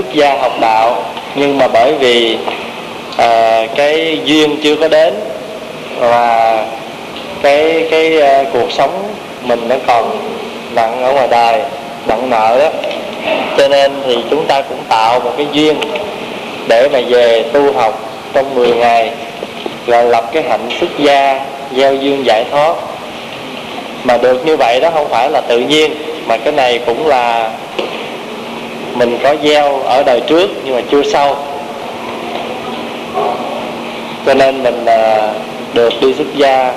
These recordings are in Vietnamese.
xuất gia học đạo nhưng mà bởi vì à, cái duyên chưa có đến và cái cái uh, cuộc sống mình nó còn nặng ở ngoài đời nặng nợ đó. Cho nên thì chúng ta cũng tạo một cái duyên để mà về tu học trong 10 ngày rồi lập cái hạnh xuất gia gieo duyên giải thoát. Mà được như vậy đó không phải là tự nhiên mà cái này cũng là mình có gieo ở đời trước nhưng mà chưa sâu cho nên mình à, được đi xuất gia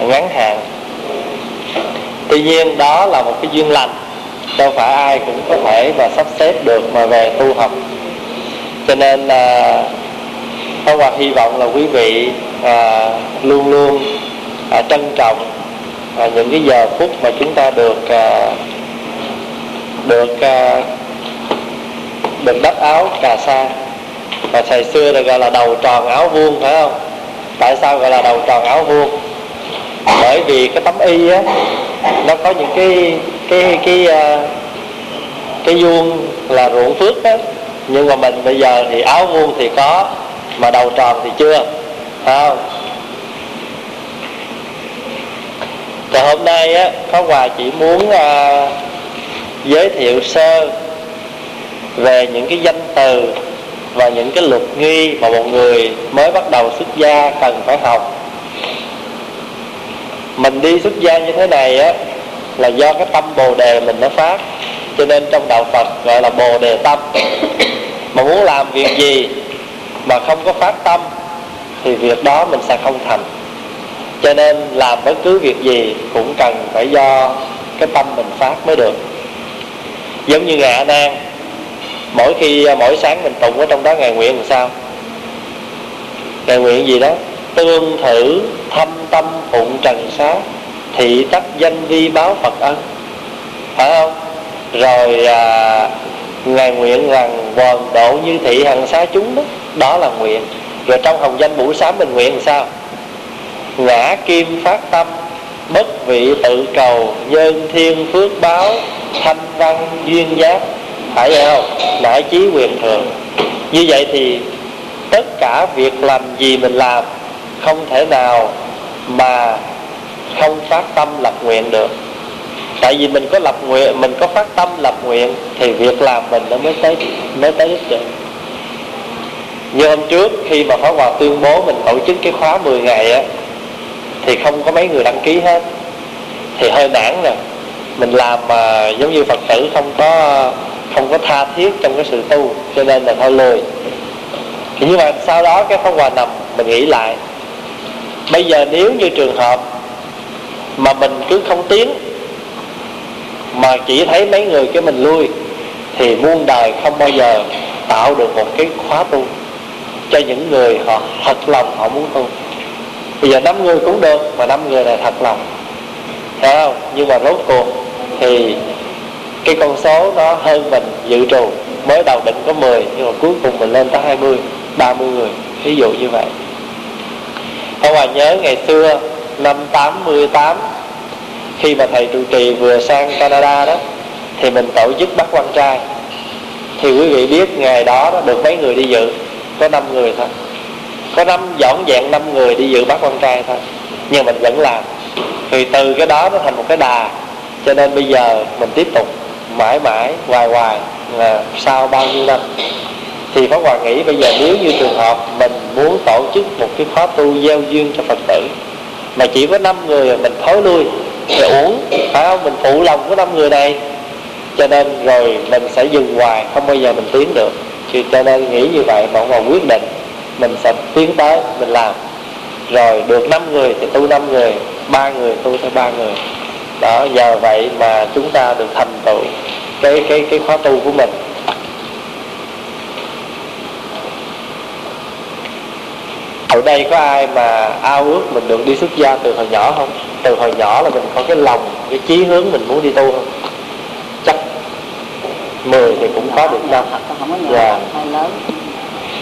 ngắn hạn. Tuy nhiên đó là một cái duyên lành. Đâu phải ai cũng có thể mà sắp xếp được mà về tu học. Cho nên là Pháp Hòa hy vọng là quý vị à, luôn luôn à, trân trọng à, những cái giờ phút mà chúng ta được à, được à, được đắp áo cà sa. Và thời xưa được gọi là đầu tròn áo vuông phải không? Tại sao gọi là đầu tròn áo vuông? Bởi vì cái tấm y á nó có những cái cái cái cái, cái vuông là ruộng phước á nhưng mà mình bây giờ thì áo vuông thì có mà đầu tròn thì chưa phải không? Thì hôm nay á có quà chỉ muốn uh, giới thiệu sơ về những cái danh từ và những cái luật nghi mà một người mới bắt đầu xuất gia cần phải học. Mình đi xuất gia như thế này á, là do cái tâm bồ đề mình nó phát, cho nên trong đạo phật gọi là bồ đề tâm. Mà muốn làm việc gì mà không có phát tâm, thì việc đó mình sẽ không thành. Cho nên làm bất cứ việc gì cũng cần phải do cái tâm mình phát mới được. Giống như ngài nan mỗi khi à, mỗi sáng mình tụng ở trong đó ngày nguyện làm sao? Ngày nguyện gì đó? Tương thử thâm tâm phụng trần xá thị tắc danh vi báo phật ân. Phải không? Rồi à, ngài nguyện rằng quần độ như thị hằng xá chúng đó đó là nguyện. Rồi trong hồng danh buổi sáng mình nguyện làm sao? Ngã kim phát tâm bất vị tự cầu nhân thiên phước báo thanh văn duyên giác phải vậy không? Nải chí quyền thường. Như vậy thì tất cả việc làm gì mình làm không thể nào mà không phát tâm lập nguyện được. Tại vì mình có lập nguyện, mình có phát tâm lập nguyện thì việc làm mình nó mới tới mới tới đích được. Như hôm trước khi mà Pháp Hòa tuyên bố mình tổ chức cái khóa 10 ngày á, thì không có mấy người đăng ký hết. Thì hơi nản nè. Mình làm mà giống như Phật tử không có không có tha thiết trong cái sự tu, cho nên là thôi lười. Thì nhưng mà sau đó cái Pháp Hòa nằm, mình nghĩ lại. Bây giờ nếu như trường hợp mà mình cứ không tiến, mà chỉ thấy mấy người cái mình lui, thì muôn đời không bao giờ tạo được một cái khóa tu cho những người họ thật lòng họ muốn tu. Bây giờ năm người cũng được, mà năm người này thật lòng. Thấy không? Nhưng mà rốt cuộc thì cái con số nó hơn mình dự trù. Mới đầu định có 10 nhưng mà cuối cùng mình lên tới 20 30 người. Ví dụ như vậy. Ông Hòa nhớ ngày xưa năm 88 khi mà thầy trụ trì vừa sang Canada đó thì mình tổ chức bắt quan trai. Thì quý vị biết ngày đó, đó được mấy người đi dự? Có 5 người thôi. Có năm dọn dẹn năm người đi dự bắt quan trai thôi. Nhưng mình vẫn làm. Thì từ cái đó nó thành một cái đà. Cho nên bây giờ mình tiếp tục mãi mãi hoài hoài là sau bao nhiêu năm. Thì Pháp Hòa nghĩ bây giờ nếu như trường hợp mình muốn tổ chức một cái khóa tu gieo duyên cho Phật tử mà chỉ có 5 người mình thối lui thì uống, phải không? Mình phụ lòng của năm người này. Cho nên rồi mình sẽ dừng hoài không bao giờ mình tiến được. Thì cho nên nghĩ như vậy mà còn quyết định mình sẽ tiến tới mình làm. Rồi được 5 người thì tu 5 người ba người tu theo ba người đó, nhờ vậy mà chúng ta được thành tựu cái cái cái khóa tu của mình. Ở đây có ai mà ao ước mình được đi xuất gia từ hồi nhỏ không? Từ hồi nhỏ là mình có cái lòng, cái chí hướng mình muốn đi tu không? Chắc 10 thì cũng có được năm. Dạ.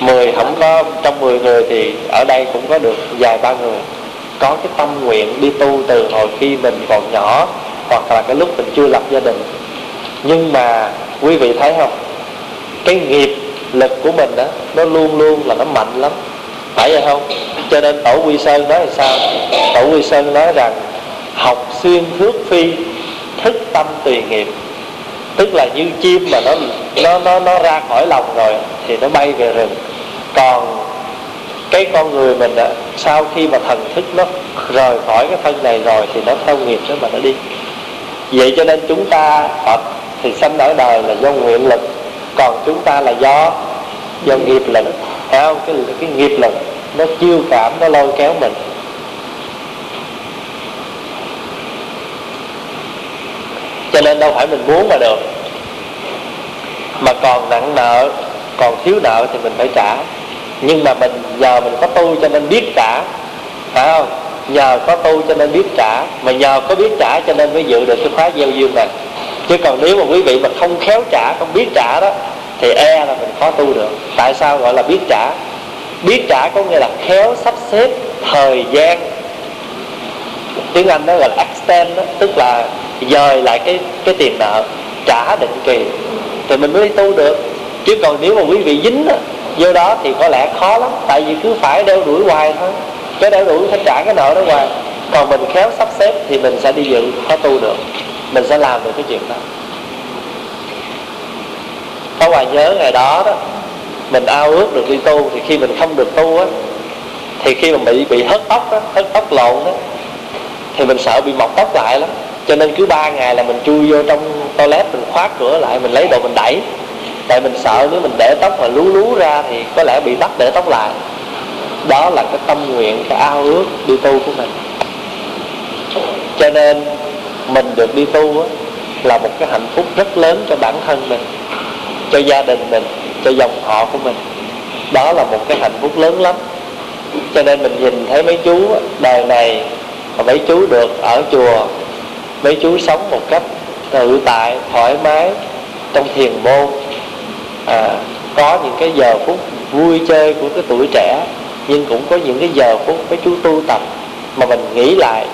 Mười không có, trong 10 người thì ở đây cũng có được vài ba người có cái tâm nguyện đi tu từ hồi khi mình còn nhỏ, hoặc là cái lúc mình chưa lập gia đình. Nhưng mà quý vị thấy không? Cái nghiệp lực của mình đó nó luôn luôn là nó mạnh lắm. Phải vậy không? Cho nên tổ quy sơn nói là sao? Tổ quy sơn nói rằng học xuyên thước phi, thức tâm tùy nghiệp. Tức là như chim mà nó nó nó nó ra khỏi lòng rồi thì nó bay về rừng. Còn cái con người mình đó, sau khi mà thần thức nó rời khỏi cái thân này rồi thì nó theo nghiệp đó mà nó đi. Vậy cho nên chúng ta Phật thì sanh ở đời là do nguyện lực còn chúng ta là do do nghiệp lực. Thấy không? Cái cái nghiệp lực nó chiêu cảm nó lôi kéo mình. Cho nên đâu phải mình muốn mà được. Mà còn nặng nợ còn thiếu nợ thì mình phải trả nhưng mà mình nhờ mình có tu cho nên biết trả phải không? Nhờ có tu cho nên biết trả mà nhờ có biết trả cho nên mới dự được cái khóa gieo duyên này. Chứ còn nếu mà quý vị mà không khéo trả không biết trả đó thì e là mình khó tu được. Tại sao gọi là biết trả? Biết trả có nghĩa là khéo sắp xếp thời gian. Tiếng anh nó gọi là extend đó, tức là dời lại cái cái tiền nợ trả định kỳ thì mình mới tu được. Chứ còn nếu mà quý vị dính đó, vô đó thì có lẽ khó lắm tại vì cứ phải đeo đuổi hoài thôi. Cái đeo đuổi phải trả cái nợ đó hoài. Còn mình khéo sắp xếp thì mình sẽ đi dự khó tu được. Mình sẽ làm được cái chuyện đó. Có hoài nhớ ngày đó đó mình ao ước được đi tu thì khi mình không được tu á thì khi mà bị bị hớt tóc á hớt tóc lộn á, thì mình sợ bị mọc tóc lại lắm. Cho nên cứ ba ngày là mình chui vô trong toilet mình khóa cửa lại mình lấy đồ mình đẩy tại mình sợ nếu mình để tóc mà lú lú ra thì có lẽ bị bắt để tóc lại. Đó là cái tâm nguyện cái ao ước đi tu của mình. Cho nên mình được đi tu á, là một cái hạnh phúc rất lớn cho bản thân mình cho gia đình mình cho dòng họ của mình. Đó là một cái hạnh phúc lớn lắm. Cho nên mình nhìn thấy mấy chú đời này mà mấy chú được ở chùa mấy chú sống một cách tự tại thoải mái trong thiền môn à, có những cái giờ phút vui chơi của cái tuổi trẻ nhưng cũng có những cái giờ phút mấy chú tu tập mà mình nghĩ lại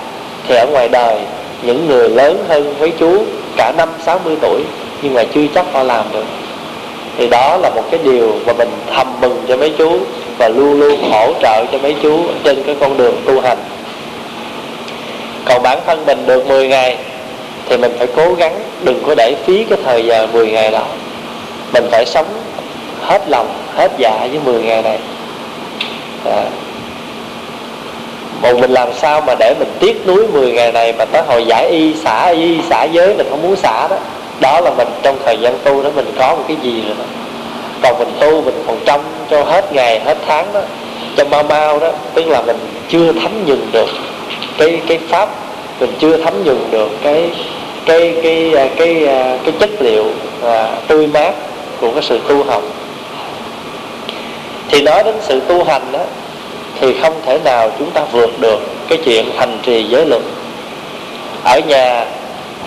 thì ở ngoài đời những người lớn hơn mấy chú cả năm sáu mươi tuổi nhưng mà chưa chắc họ làm được. Thì đó là một cái điều mà mình thầm mừng cho mấy chú và luôn luôn hỗ trợ cho mấy chú trên cái con đường tu hành. Còn bản thân mình được 10 ngày thì mình phải cố gắng đừng có để phí cái thời giờ 10 ngày đó mình phải sống hết lòng hết dạ với 10 ngày này. À. một mình làm sao mà để mình tiếc nuối 10 ngày này mà tới hồi giải y xả y xả giới mình không muốn xả đó. Đó là mình trong thời gian tu đó mình có một cái gì rồi đó. Còn mình tu mình còn trong cho hết ngày hết tháng đó. Cho mau mau đó tức là mình chưa thấm nhuần được cái cái pháp mình chưa thấm nhuần được cái cái cái à, cái cái, cái chất liệu à, tươi mát của cái sự tu học thì nói đến sự tu hành đó thì không thể nào chúng ta vượt được cái chuyện hành trì giới luật. Ở nhà,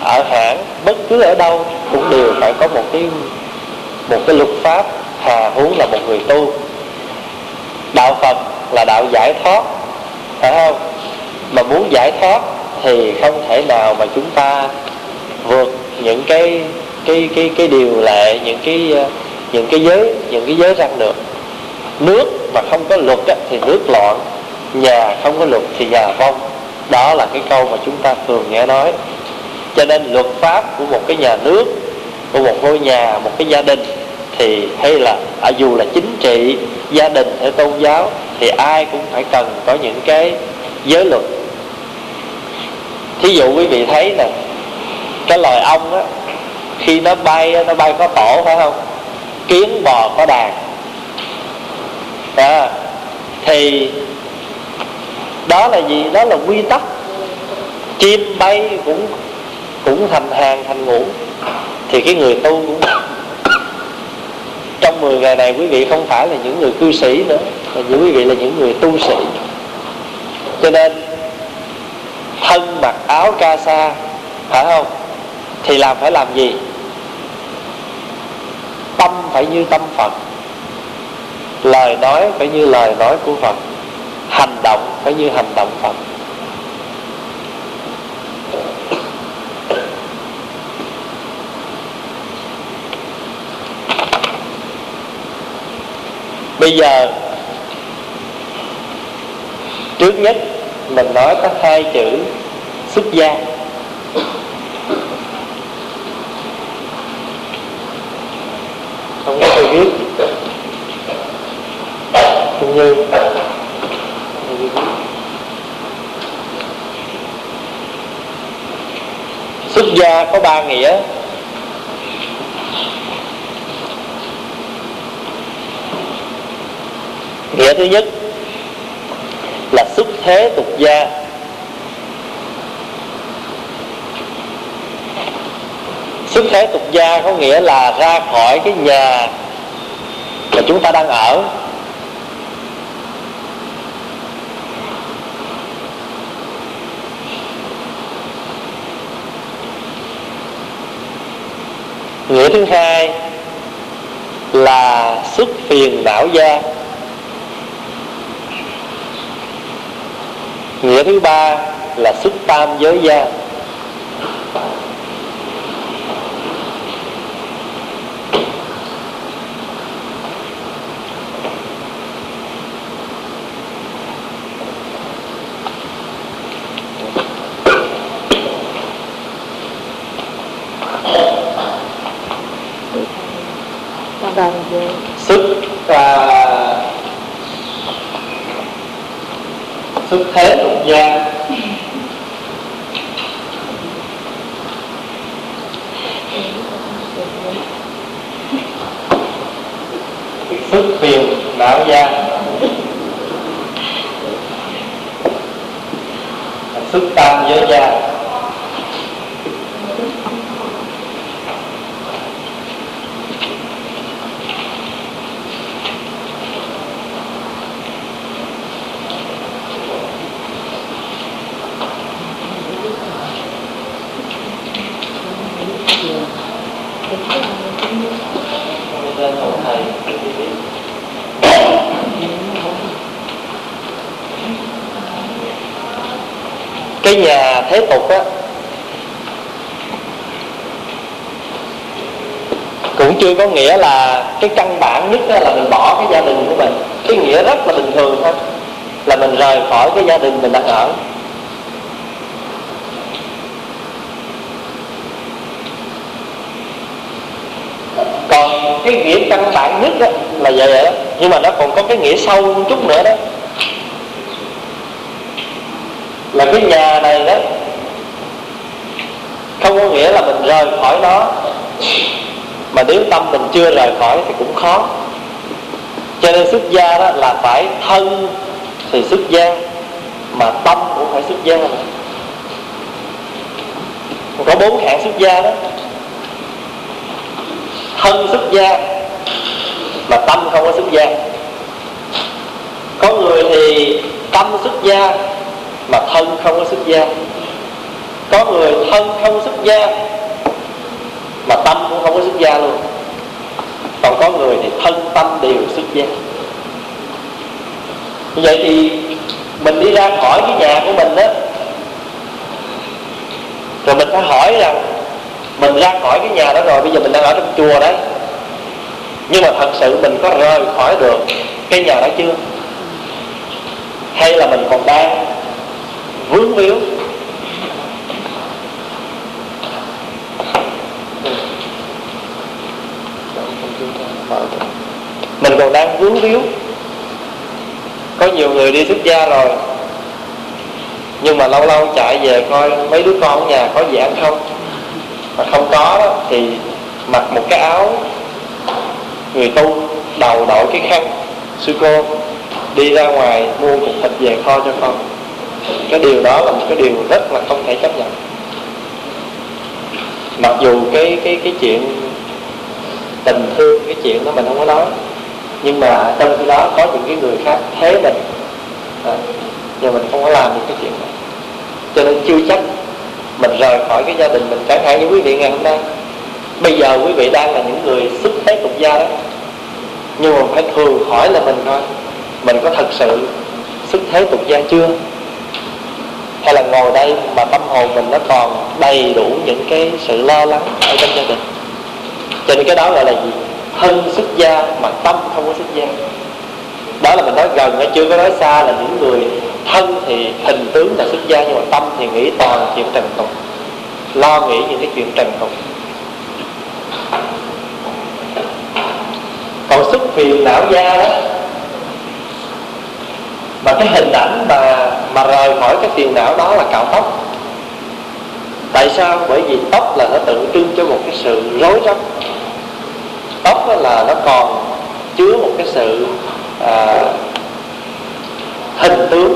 ở hãng, bất cứ ở đâu cũng đều phải có một cái một cái luật pháp hà huống là một người tu. Đạo phật là đạo giải thoát, phải không? Mà muốn giải thoát thì không thể nào mà chúng ta vượt những cái cái cái cái điều lệ những cái ờ, những cái giới những cái giới răng được. Nước mà không có luật á, thì nước loạn nhà không có luật thì nhà vong. Đó là cái câu mà chúng ta thường nghe nói. Cho nên luật pháp của một cái nhà nước của một ngôi nhà một cái gia đình thì hay là à, dù là chính trị gia đình hay tôn giáo thì ai cũng phải cần có những cái giới luật. Thí dụ quý vị thấy nè cái loài ong á khi nó bay nó bay có tổ phải không? Kiến bò có đàn. À, thì đó là gì? Đó là quy tắc. Chim bay cũng cũng thành hàng thành ngũ. Thì cái người tu cũng trong 10 ngày này quý vị không phải là những người cư sĩ nữa mà những quý vị là những người tu sĩ. Cho nên thân mặc áo ca sa phải không? Thì làm phải làm gì? Tâm phải như tâm phật. Lời nói phải như lời nói của phật. Hành động phải như hành động phật. Bây giờ, trước nhất mình nói có hai chữ xuất gia. Không có tôi biết. Cũng như, xuất gia có ba nghĩa. Nghĩa thứ nhất là xuất thế tục gia. Xuất thế tục gia có nghĩa là ra khỏi cái nhà mà chúng ta đang ở. Nghĩa thứ hai là xuất phiền não gia. Nghĩa thứ ba là xuất tam giới gia xuất à, xuất thế tục gia xuất phiền não gia xuất tam giới gia lên hậu thầy cái nhà thế tục á cũng chưa có nghĩa là cái căn bản nhất là mình bỏ cái gia đình của mình. Cái nghĩa rất là bình thường thôi. Là mình rời khỏi cái gia đình mình đang ở. Còn cái nghĩa căn bản nhất đó là vậy đó. Nhưng mà nó còn có cái nghĩa sâu một chút nữa đó. Là cái nhà này đó, không có nghĩa là mình rời khỏi nó mà nếu tâm mình chưa rời khỏi thì cũng khó. Cho nên xuất gia đó là phải thân thì xuất gia, mà tâm cũng phải xuất gia nữa. có bốn hạng xuất gia đó. Thân xuất gia, mà tâm không có xuất gia. Có người thì tâm xuất gia, mà thân không có xuất gia. Có người thân không xuất gia, mà tâm cũng không có xuất gia luôn. Còn có người thì thân tâm đều xuất gia. Như vậy thì mình đi ra khỏi cái nhà của mình đó rồi mình phải hỏi rằng, mình ra khỏi cái nhà đó rồi, bây giờ mình đang ở trong chùa đấy. Nhưng mà thật sự mình có rời khỏi được cái nhà đó chưa? Hay là mình còn đang vướng víu? Mình còn đang vướng víu. Có nhiều người đi xuất gia rồi. Nhưng mà lâu lâu chạy về coi mấy đứa con ở nhà có gì ăn không. Mà không có đó, thì mặc một cái áo. Người tu đầu đội cái khăn sư cô đi ra ngoài mua cục thịt về kho cho con. Cái điều đó là một cái điều rất là không thể chấp nhận. Mặc dù cái cái cái chuyện tình thương cái chuyện đó mình không có nói nhưng mà trong khi đó có những cái người khác thế mình. À, nhưng mình không có làm được cái chuyện này. Cho nên chưa chắc mình rời khỏi cái gia đình mình. Chẳng hạn như quý vị ngày hôm nay. Bây giờ quý vị đang là những người xuất thế tục gia đó. Nhưng mà phải thường hỏi là mình thôi, mình có thật sự xuất thế tục gia chưa? Hay là ngồi đây mà tâm hồn mình nó còn đầy đủ những cái sự lo lắng ở trong gia đình? Cho nên cái đó gọi là gì? Thân xuất gia mà tâm không có xuất gia. Đó là mình nói gần chưa có nói xa là những người thân thì hình tướng là xuất gia, nhưng mà tâm thì nghĩ toàn chuyện trần tục, lo nghĩ những cái chuyện trần tục. Còn xuất phiền não gia đó, mà cái hình ảnh mà mà rời khỏi cái phiền não đó là cạo tóc. Tại sao? Bởi vì tóc là nó tượng trưng cho một cái sự rối rắm tóc là nó còn chứa một cái sự à, hình tướng.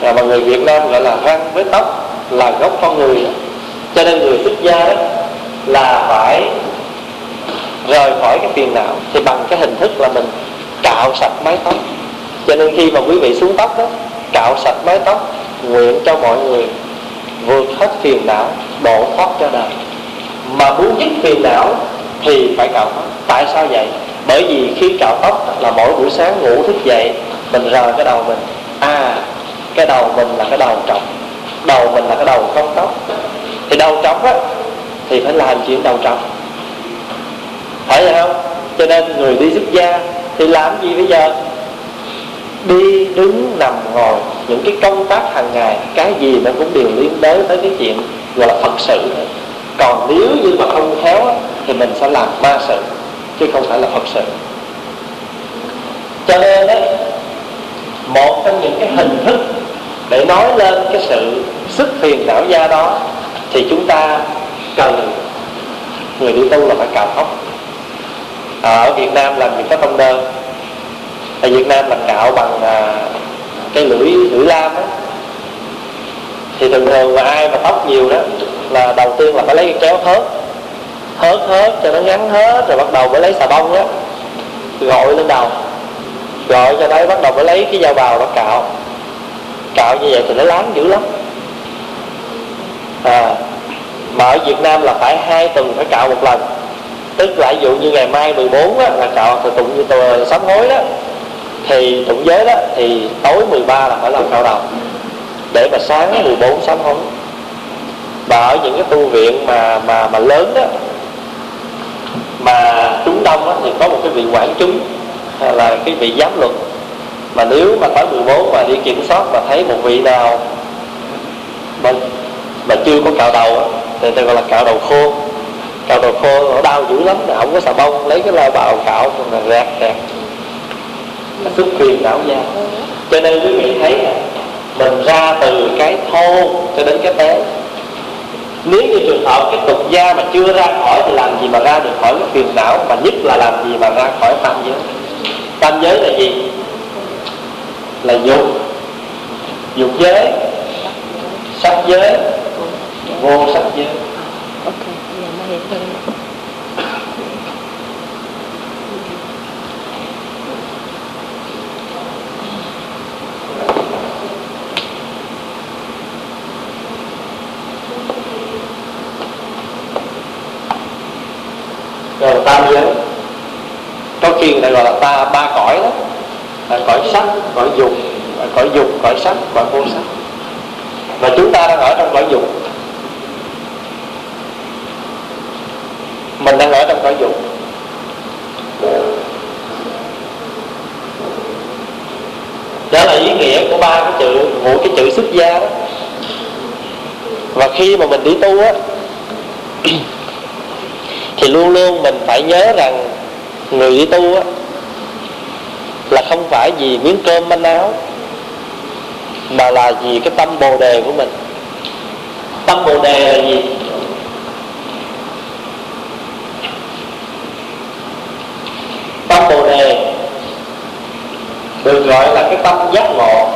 Là mà người Việt Nam gọi là răng với tóc là gốc con người. Cho nên người xuất gia đó là phải rời khỏi cái phiền não thì bằng cái hình thức là mình cạo sạch mái tóc. Cho nên khi mà quý vị xuống tóc đó cạo sạch mái tóc nguyện cho mọi người vượt hết phiền não độ thoát cho đời. Mà muốn dứt phiền não thì phải cạo tóc tại sao vậy? Bởi vì khi cạo tóc là mỗi buổi sáng ngủ thức dậy, mình rờ cái đầu mình. À cái đầu mình là cái đầu trọng đầu mình là cái đầu không tóc. Thì đầu trọc á, thì phải làm chuyện đầu trọc. Phải vậy không? Cho nên người đi xuất gia thì làm gì bây giờ? Đi đứng nằm ngồi những cái công tác hàng ngày, cái gì nó cũng đều liên đới tới cái chuyện gọi là phật sự còn nếu như mà không khéo thì mình sẽ làm ma sự chứ không phải là phật sự. Cho nên đấy một trong những cái hình thức để nói lên cái sự sức phiền não da đó thì chúng ta cần người đi tu là phải cạo tóc. À, ở Việt Nam làm những có tông đơn. Ở Việt Nam là cạo bằng à, cái lưỡi lưỡi lam á thì thường thường mà ai mà tóc nhiều đó là đầu tiên là phải lấy cái kéo hớt hớt hớt cho nó ngắn hết rồi bắt đầu mới lấy xà bông á gọi lên đầu. Gọi cho đấy bắt đầu mới lấy cái dao bào nó cạo. Cạo như vậy thì nó láng dữ lắm. À mà ở Việt Nam là phải hai tuần phải cạo một lần. Tức là ví dụ như ngày mai 14 á, là cạo thì tụng như tờ sám hối đó. Thì tụng giới đó thì tối 13 là phải làm cạo đầu để mà sáng 14 sám hối. Và ở những cái tu viện mà mà mà lớn đó mà chúng đông đó, thì có một cái vị quản chúng hay là cái vị giám luật. Mà nếu mà tới 14 mà đi kiểm soát mà thấy một vị nào mà, mà chưa có cạo đầu đó, thì tôi gọi là cạo đầu khô. Cạo đầu khô nó đau dữ lắm là không có xà bông lấy cái lao bào cạo là rẹt rẹt. Xuất quyền não da cho nên quý vị thấy là mình ra từ cái thô cho đến cái bé. nếu như trường hợp cái tục gia mà chưa ra khỏi thì làm gì mà ra được khỏi cái phiền não, mà nhất là làm gì mà ra khỏi tam giới? Tam giới là gì? Là dục. Dục giới, sắc giới, vô sắc giới. Ok rồi là tam giới có khi người ta gọi là ta ba cõi đó. Là cõi sắc, cõi dục cõi dục, cõi sắc, cõi vô sắc. Và chúng ta đang ở trong cõi dục. Mình đang ở trong cõi dục. Đó là ý nghĩa của ba cái chữ, của cái chữ xuất gia đó. Và khi mà mình đi tu á thì luôn luôn mình phải nhớ rằng người đi tu á, là không phải vì miếng cơm manh áo, mà là vì cái tâm bồ đề của mình. Tâm bồ đề là gì? Tâm bồ đề được gọi là cái tâm giác ngộ.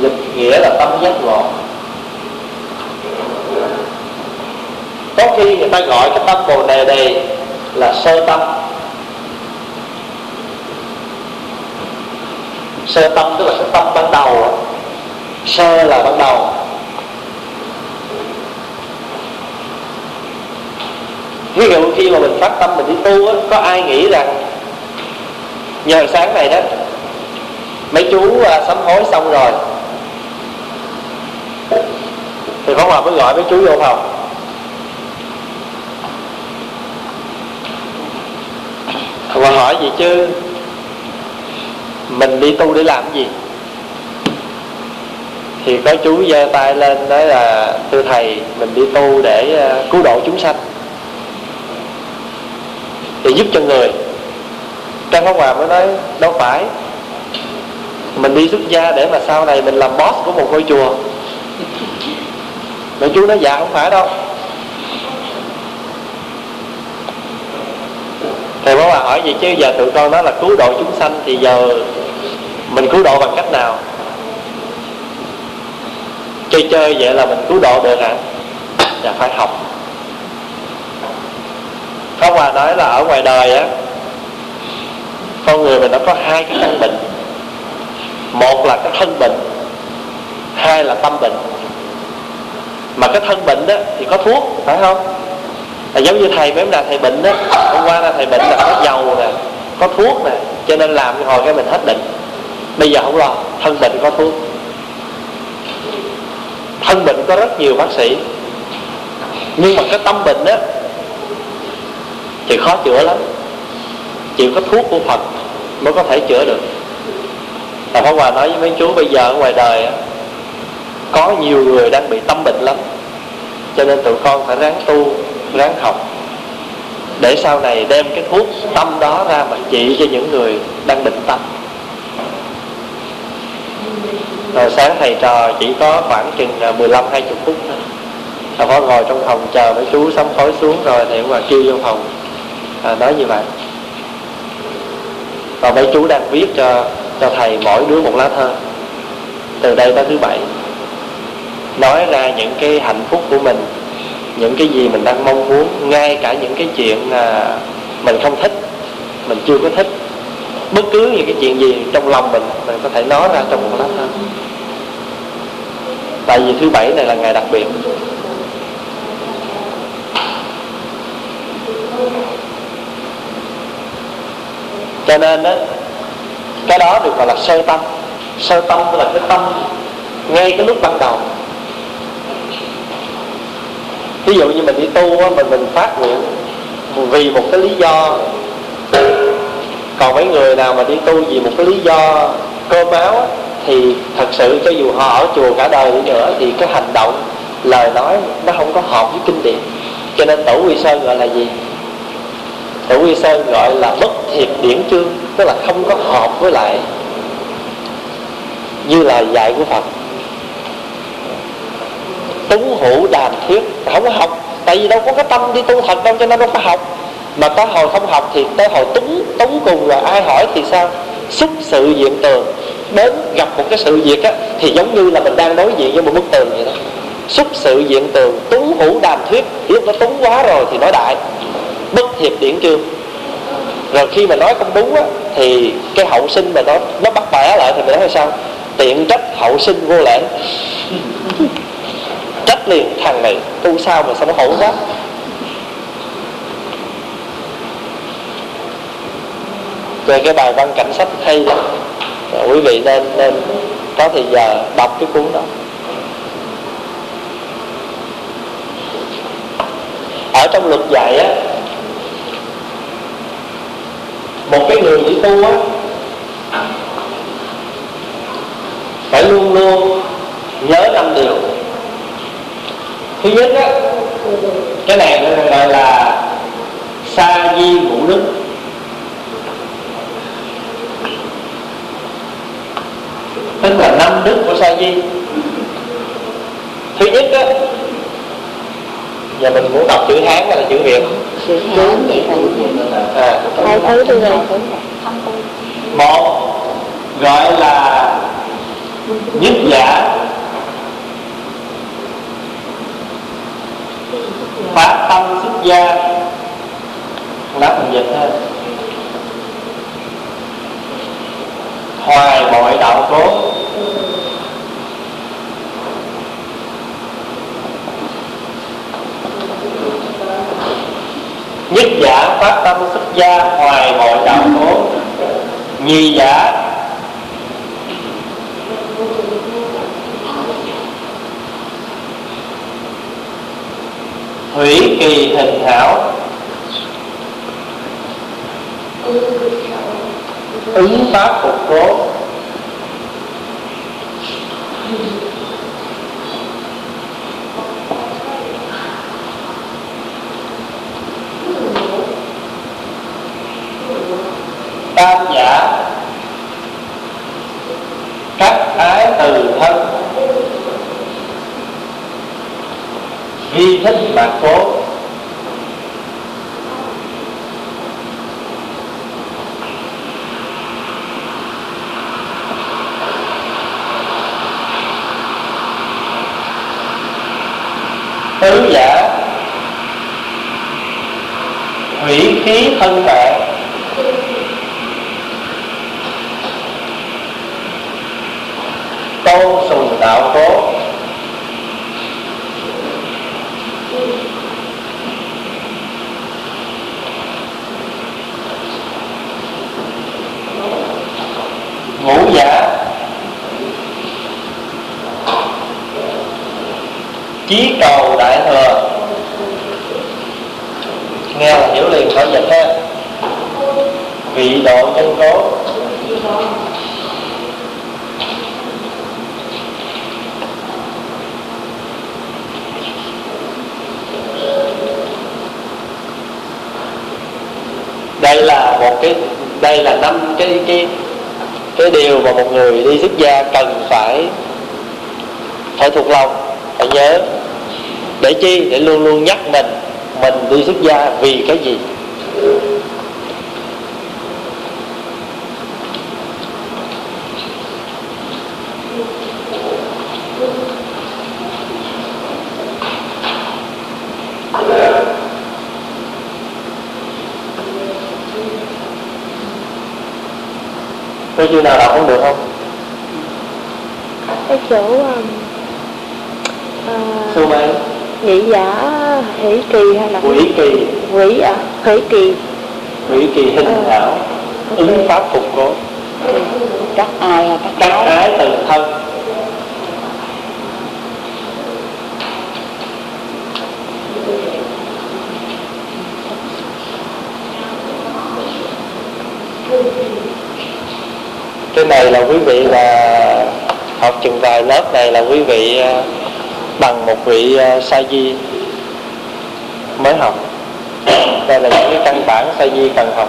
Dịch nghĩa là tâm giác ngộ. Có khi người ta gọi cái tâm bồ đề đề là sơ tâm. Sơ tâm tức là cái tâm ban đầu. Sơ là ban đầu. Ví dụ khi mà mình phát tâm mình đi tu á có ai nghĩ rằng nhờ sáng này đó mấy chú à, sám hối xong rồi thì có Hòa mới gọi mấy chú vô phòng? Hòa hỏi gì chứ? Mình đi tu để làm gì? Thì có chú giơ tay lên nói là, Thưa Thầy, mình đi tu để ờ, cứu độ chúng sanh. Để giúp cho người. Trang Pháp Hòa mới nói, Đâu phải. Mình đi xuất gia để mà sau này mình làm boss của một ngôi chùa. Mà chú nói dạ không phải đâu. Thầy bảo bà hỏi gì chứ giờ tụi con nói là cứu độ chúng sanh Thì giờ mình cứu độ bằng cách nào? Chơi chơi vậy là mình cứu độ được hả? Dạ phải học. Pháp Hòa nói là ở ngoài đời á, Con người mình nó có hai cái căn bệnh. Một là cái thân bệnh, Hai là tâm bệnh. Mà cái thân bệnh đó thì có thuốc, Phải không? Là giống như thầy mấy hôm nào thầy bệnh đó. Hôm qua là thầy bệnh là có dầu nè, có thuốc nè, cho nên làm cái hồi cái mình hết bệnh. Bây giờ không lo, thân bệnh có thuốc. Thân bệnh có rất nhiều bác sĩ. Nhưng mà cái tâm bệnh á, thì khó chữa lắm. Chỉ có thuốc của phật mới có thể chữa được. Và Pháp Hòa nói với mấy chú bây giờ ở ngoài đời có nhiều người đang bị tâm bệnh lắm. Cho nên tụi con phải ráng tu ráng học để sau này đem cái thuốc tâm đó ra mà trị cho những người đang định tâm. Rồi sáng thầy trò chỉ có khoảng chừng à, 15 20 phút thôi. Thầy có ngồi trong phòng chờ mấy chú sắm khói xuống rồi thì mà kêu vô phòng à, nói như vậy. Và mấy chú đang viết cho cho thầy mỗi đứa một lá thơ. Từ đây tới thứ bảy nói ra những cái hạnh phúc của mình những cái gì mình đang mong muốn ngay cả những cái chuyện à, mình không thích mình chưa có thích. Bất cứ những cái chuyện gì trong lòng mình mình có thể nói ra trong một lát thôi. tại vì thứ bảy này là ngày đặc biệt. Cho nên đó cái đó được gọi là sơ tâm. Sơ tâm là cái tâm ngay cái lúc ban đầu ví dụ như mình đi tu á mình mình phát nguyện vì một cái lý do. Còn mấy người nào mà đi tu vì một cái lý do cơm áo á, thì thật sự cho dù họ ở chùa cả đời đi nữa thì cái hành động lời nói nó không có hợp với kinh điển. Cho nên tổ quy sơn gọi là gì? Tổ quy sơn gọi là bất hiệp điển chương tức là không có hợp với lại như là dạy của phật túng hữu đàm thuyết không có học. Tại vì đâu có cái tâm đi tu thật đâu, cho nên đâu có học. Mà tới hồi không học thì tới hồi túng túng cùng rồi ai hỏi thì sao? Xúc sự diện tường đến gặp một cái sự việc á, thì giống như là mình đang đối diện với một bức tường vậy đó. Xúc sự diện tường túng hữu đàm thuyết. Lúc nó túng quá rồi thì nói đại. Bất thiệp điển trương rồi khi mà nói không đúng á, thì cái hậu sinh mà nó nó bắt bẻ lại thì mình nói là sao? Tiện trách hậu sinh vô lễ trách liền thằng này tu sao mà sao nó khổ quá. Về cái bài văn cảnh sách hay lắm Rồi, quý vị nên nên có thời giờ đọc cái cuốn đó. Ở trong luật dạy á một cái người đi tu á phải luôn luôn nhớ năm điều thứ nhất á cái này gọi là sa di ngũ đức. Tức là năm đức của sa di. Thứ nhất á giờ mình muốn đọc chữ hán hay là chữ việt? À, một gọi là nhất giả phát tâm xuất gia. Lát mình dịch thôi. Hoài mọi đạo cố. Nhất giả phát tâm xuất gia, hoài mọi đạo cố. Nhì giả thủy kỳ hình hảo ứng pháp phục cố. Tam giả. Các ái từ thân. Vi thích mà cố tứ giả hủy khí thân mạng tôn sùng đạo cố ngũ giả chí cầu đại thừa. Nghe là hiểu liền khỏi dịch ha. Vị độ nhân cố đây là một cái, đây là năm cái cái cái điều mà một người đi xuất gia cần phải phải thuộc lòng, phải nhớ để chi? Để luôn luôn nhắc mình mình đi xuất gia vì cái gì? Có chương nào đọc không được không? Cái chỗ um, à, sư mấy nhị giả hỷ kỳ hay là quỷ kỳ. Quỷ à hỷ kỳ. Quỷ kỳ hình Ừ. hảo ứng pháp phục cố. Các ai à các các ái từ thân. Cái này là quý vị là học chừng vài lớp này là quý vị ờ, bằng một vị ờ, sa di mới học. Đây là những cái căn bản sa di cần học.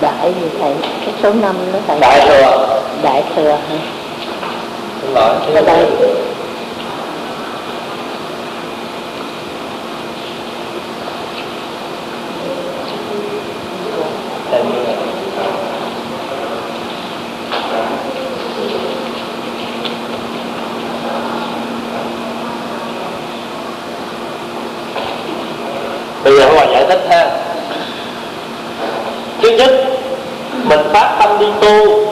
Đại gì thầy? Cái số năm đó thầy. Đại thừa. Đại thừa hả? Xin lỗi đây Tên như vậy. bây giờ hòa giải thích ha thứ nhất mình phát tâm đi tu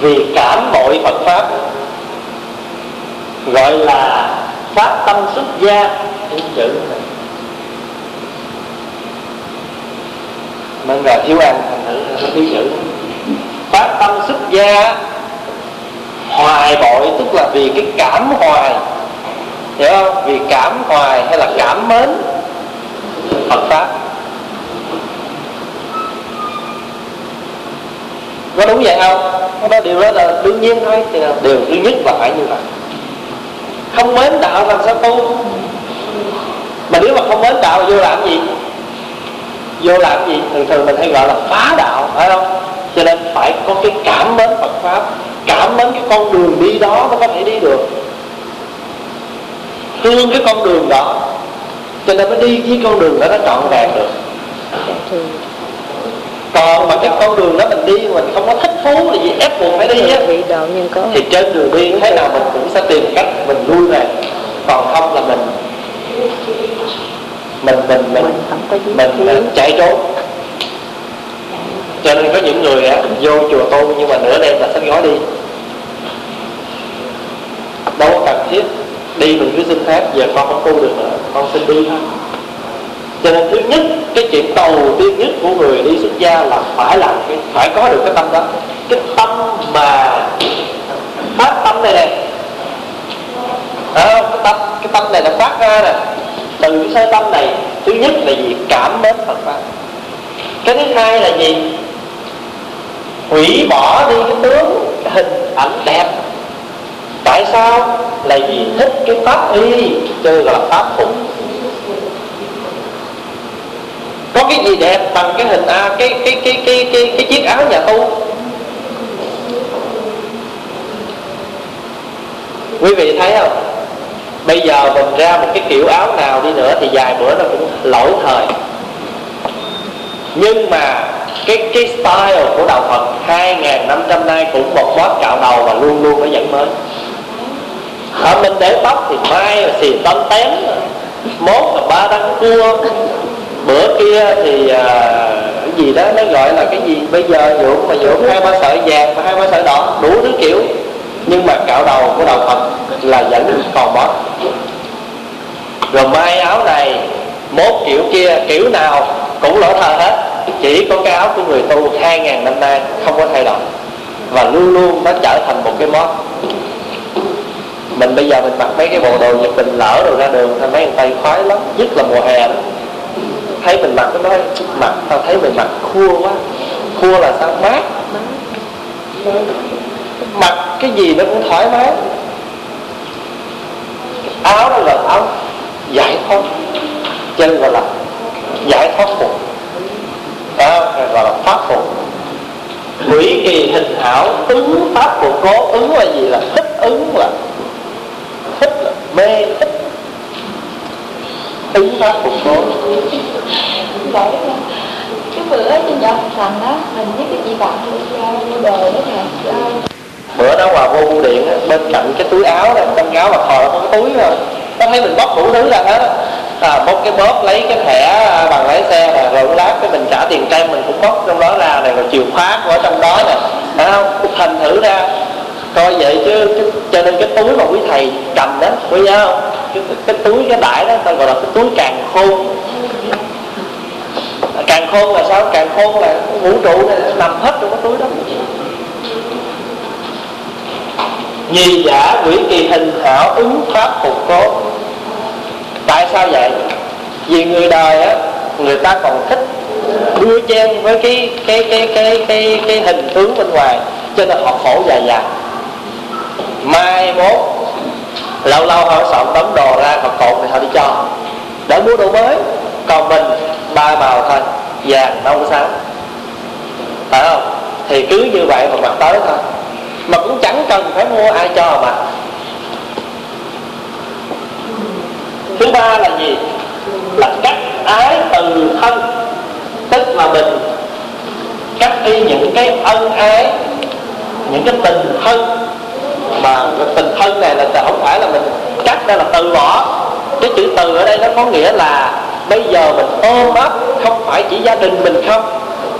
vì cảm bội Phật pháp gọi là phát tâm xuất gia cái chữ này. Nên là thiếu ăn thành thử nó thiếu chữ. Phát tâm xuất gia hoài bội, tức là vì cái cảm hoài. Hiểu không? Vì cảm hoài hay là cảm mến Phật pháp. Có đúng vậy không? Cái đó điều đó là đương nhiên thôi, thì là điều thứ nhất là phải như vậy không mến đạo làm sao tu? Mà nếu mà không mến đạo, vô làm gì? Vô làm gì? Thường thường mình hay gọi là phá đạo, phải không? Cho nên phải có cái cảm mến Phật pháp. Cảm mến cái con đường đi đó nó có thể đi được. Thương cái con đường đó, cho nên mới đi với con đường đó nó trọn vẹn được. Dạ, còn mà cái con đường đó mình đi mình không có thích thú là gì ép buộc phải đi á. Thì trên đường đi thế nào mình cũng sẽ tìm cách mình lui về. Còn không là mình mình mình mình mình mình, mình chạy trốn. Cho nên có những người á vô chùa tu nhưng mà nửa đêm là sách gói đi. Đâu có cần thiết. Đi mình cứ xin phép giờ con không tu được nữa con xin đi thôi cho nên thứ nhất cái chuyện đầu tiên nhất của người đi xuất gia là phải làm cái phải có được cái tâm đó. Cái tâm mà phát tâm này nè. À, cái tâm cái tâm này nó phát ra nè. Từ cái sơ tâm này thứ nhất là gì cảm mến Phật pháp. Cái thứ hai là gì? Hủy bỏ đi cái tướng cái hình ảnh đẹp. Tại sao? Là vì thích cái pháp y chơi gọi là pháp phục có cái gì đẹp bằng cái hình à, cái cái cái cái cái cái chiếc áo nhà tu quý vị thấy không? Bây giờ mình ra một cái kiểu áo nào đi nữa thì dài bữa nó cũng lỗi thời. Nhưng mà cái cái style của đạo Phật 2.500 nay cũng một bó cạo đầu và luôn luôn nó vẫn mới. Ở mình để tóc thì mai là xì tấm tém mốt là ba đăng cua bữa kia thì à, cái gì đó nó gọi là cái gì? Bây giờ nhuộm mà nhuộm hai ba sợi vàng và hai ba sợi đỏ đủ thứ kiểu. Nhưng mà cạo đầu của đạo Phật là vẫn còn bó rồi mai áo này mốt kiểu kia kiểu nào cũng lỗ thờ hết. Chỉ có cái áo của người tu hai ngàn năm nay không có thay đổi. Và luôn luôn nó trở thành một cái mốt. Mình bây giờ mình mặc mấy cái bộ đồ nhật bình lỡ rồi ra đường thì mấy người tây khoái lắm nhất là mùa hè đó thấy mình mặc nó nói mặc tao thấy mình mặc khua quá. Khua là sao? Mát. Mặc cái gì nó cũng thoải mái. Áo đó là áo giải thoát. Chân gọi là giải thoát phục đó gọi là pháp phục quỷ kỳ hình ảo, ứng pháp của cố, ứng là gì là thích ứng là thích là mê, thích ứng pháp của cố lỗi cái bữa trên dạo thành á mình với cái chị bạn ra mua đồ đó nè. Bữa đó hòa vô bưu điện á, bên cạnh cái túi áo này trong áo mà thò có cái túi rồi nó thấy mình bóc đủ thứ ra hết à, bóc cái bóp lấy cái thẻ à, bằng lái xe nè rồi lát cái mình trả tiền trang mình cũng bóc trong đó ra này rồi chìa khóa của ở trong đó nè. Phải không? Thành thử ra. Coi vậy chứ, chứ cho nên cái túi mà quý thầy cầm đó quý nhớ không cái, cái túi cái đại đó ta gọi là cái túi càng khôn. Càng khôn là sao? Càng khôn là vũ trụ này nó nằm hết trong cái túi đó. Nhì giả quỷ kỳ hình hảo ứng pháp phục cố. Tại sao vậy? Vì người đời á người ta còn thích đua chen với cái cái cái cái cái cái hình tướng bên ngoài cho nên họ khổ dài dài mai mốt lâu lâu họ soạn tấm đồ ra họ cột thì họ đi cho. Để mua đồ mới, còn mình ba màu thôi vàng, nâu, xám. Phải không? Thì cứ như vậy mà mặc tới thôi. Mà cũng chẳng cần phải mua ai cho mà. Thứ ba là gì? Là cắt ái từ thân. Tức là mình cắt đi những cái ân ái, những cái tình thân mà tình thân này là không phải là mình cắt ra là từ bỏ. Cái chữ từ ở đây nó có nghĩa là bây giờ mình ôm ấp, không phải chỉ gia đình mình không,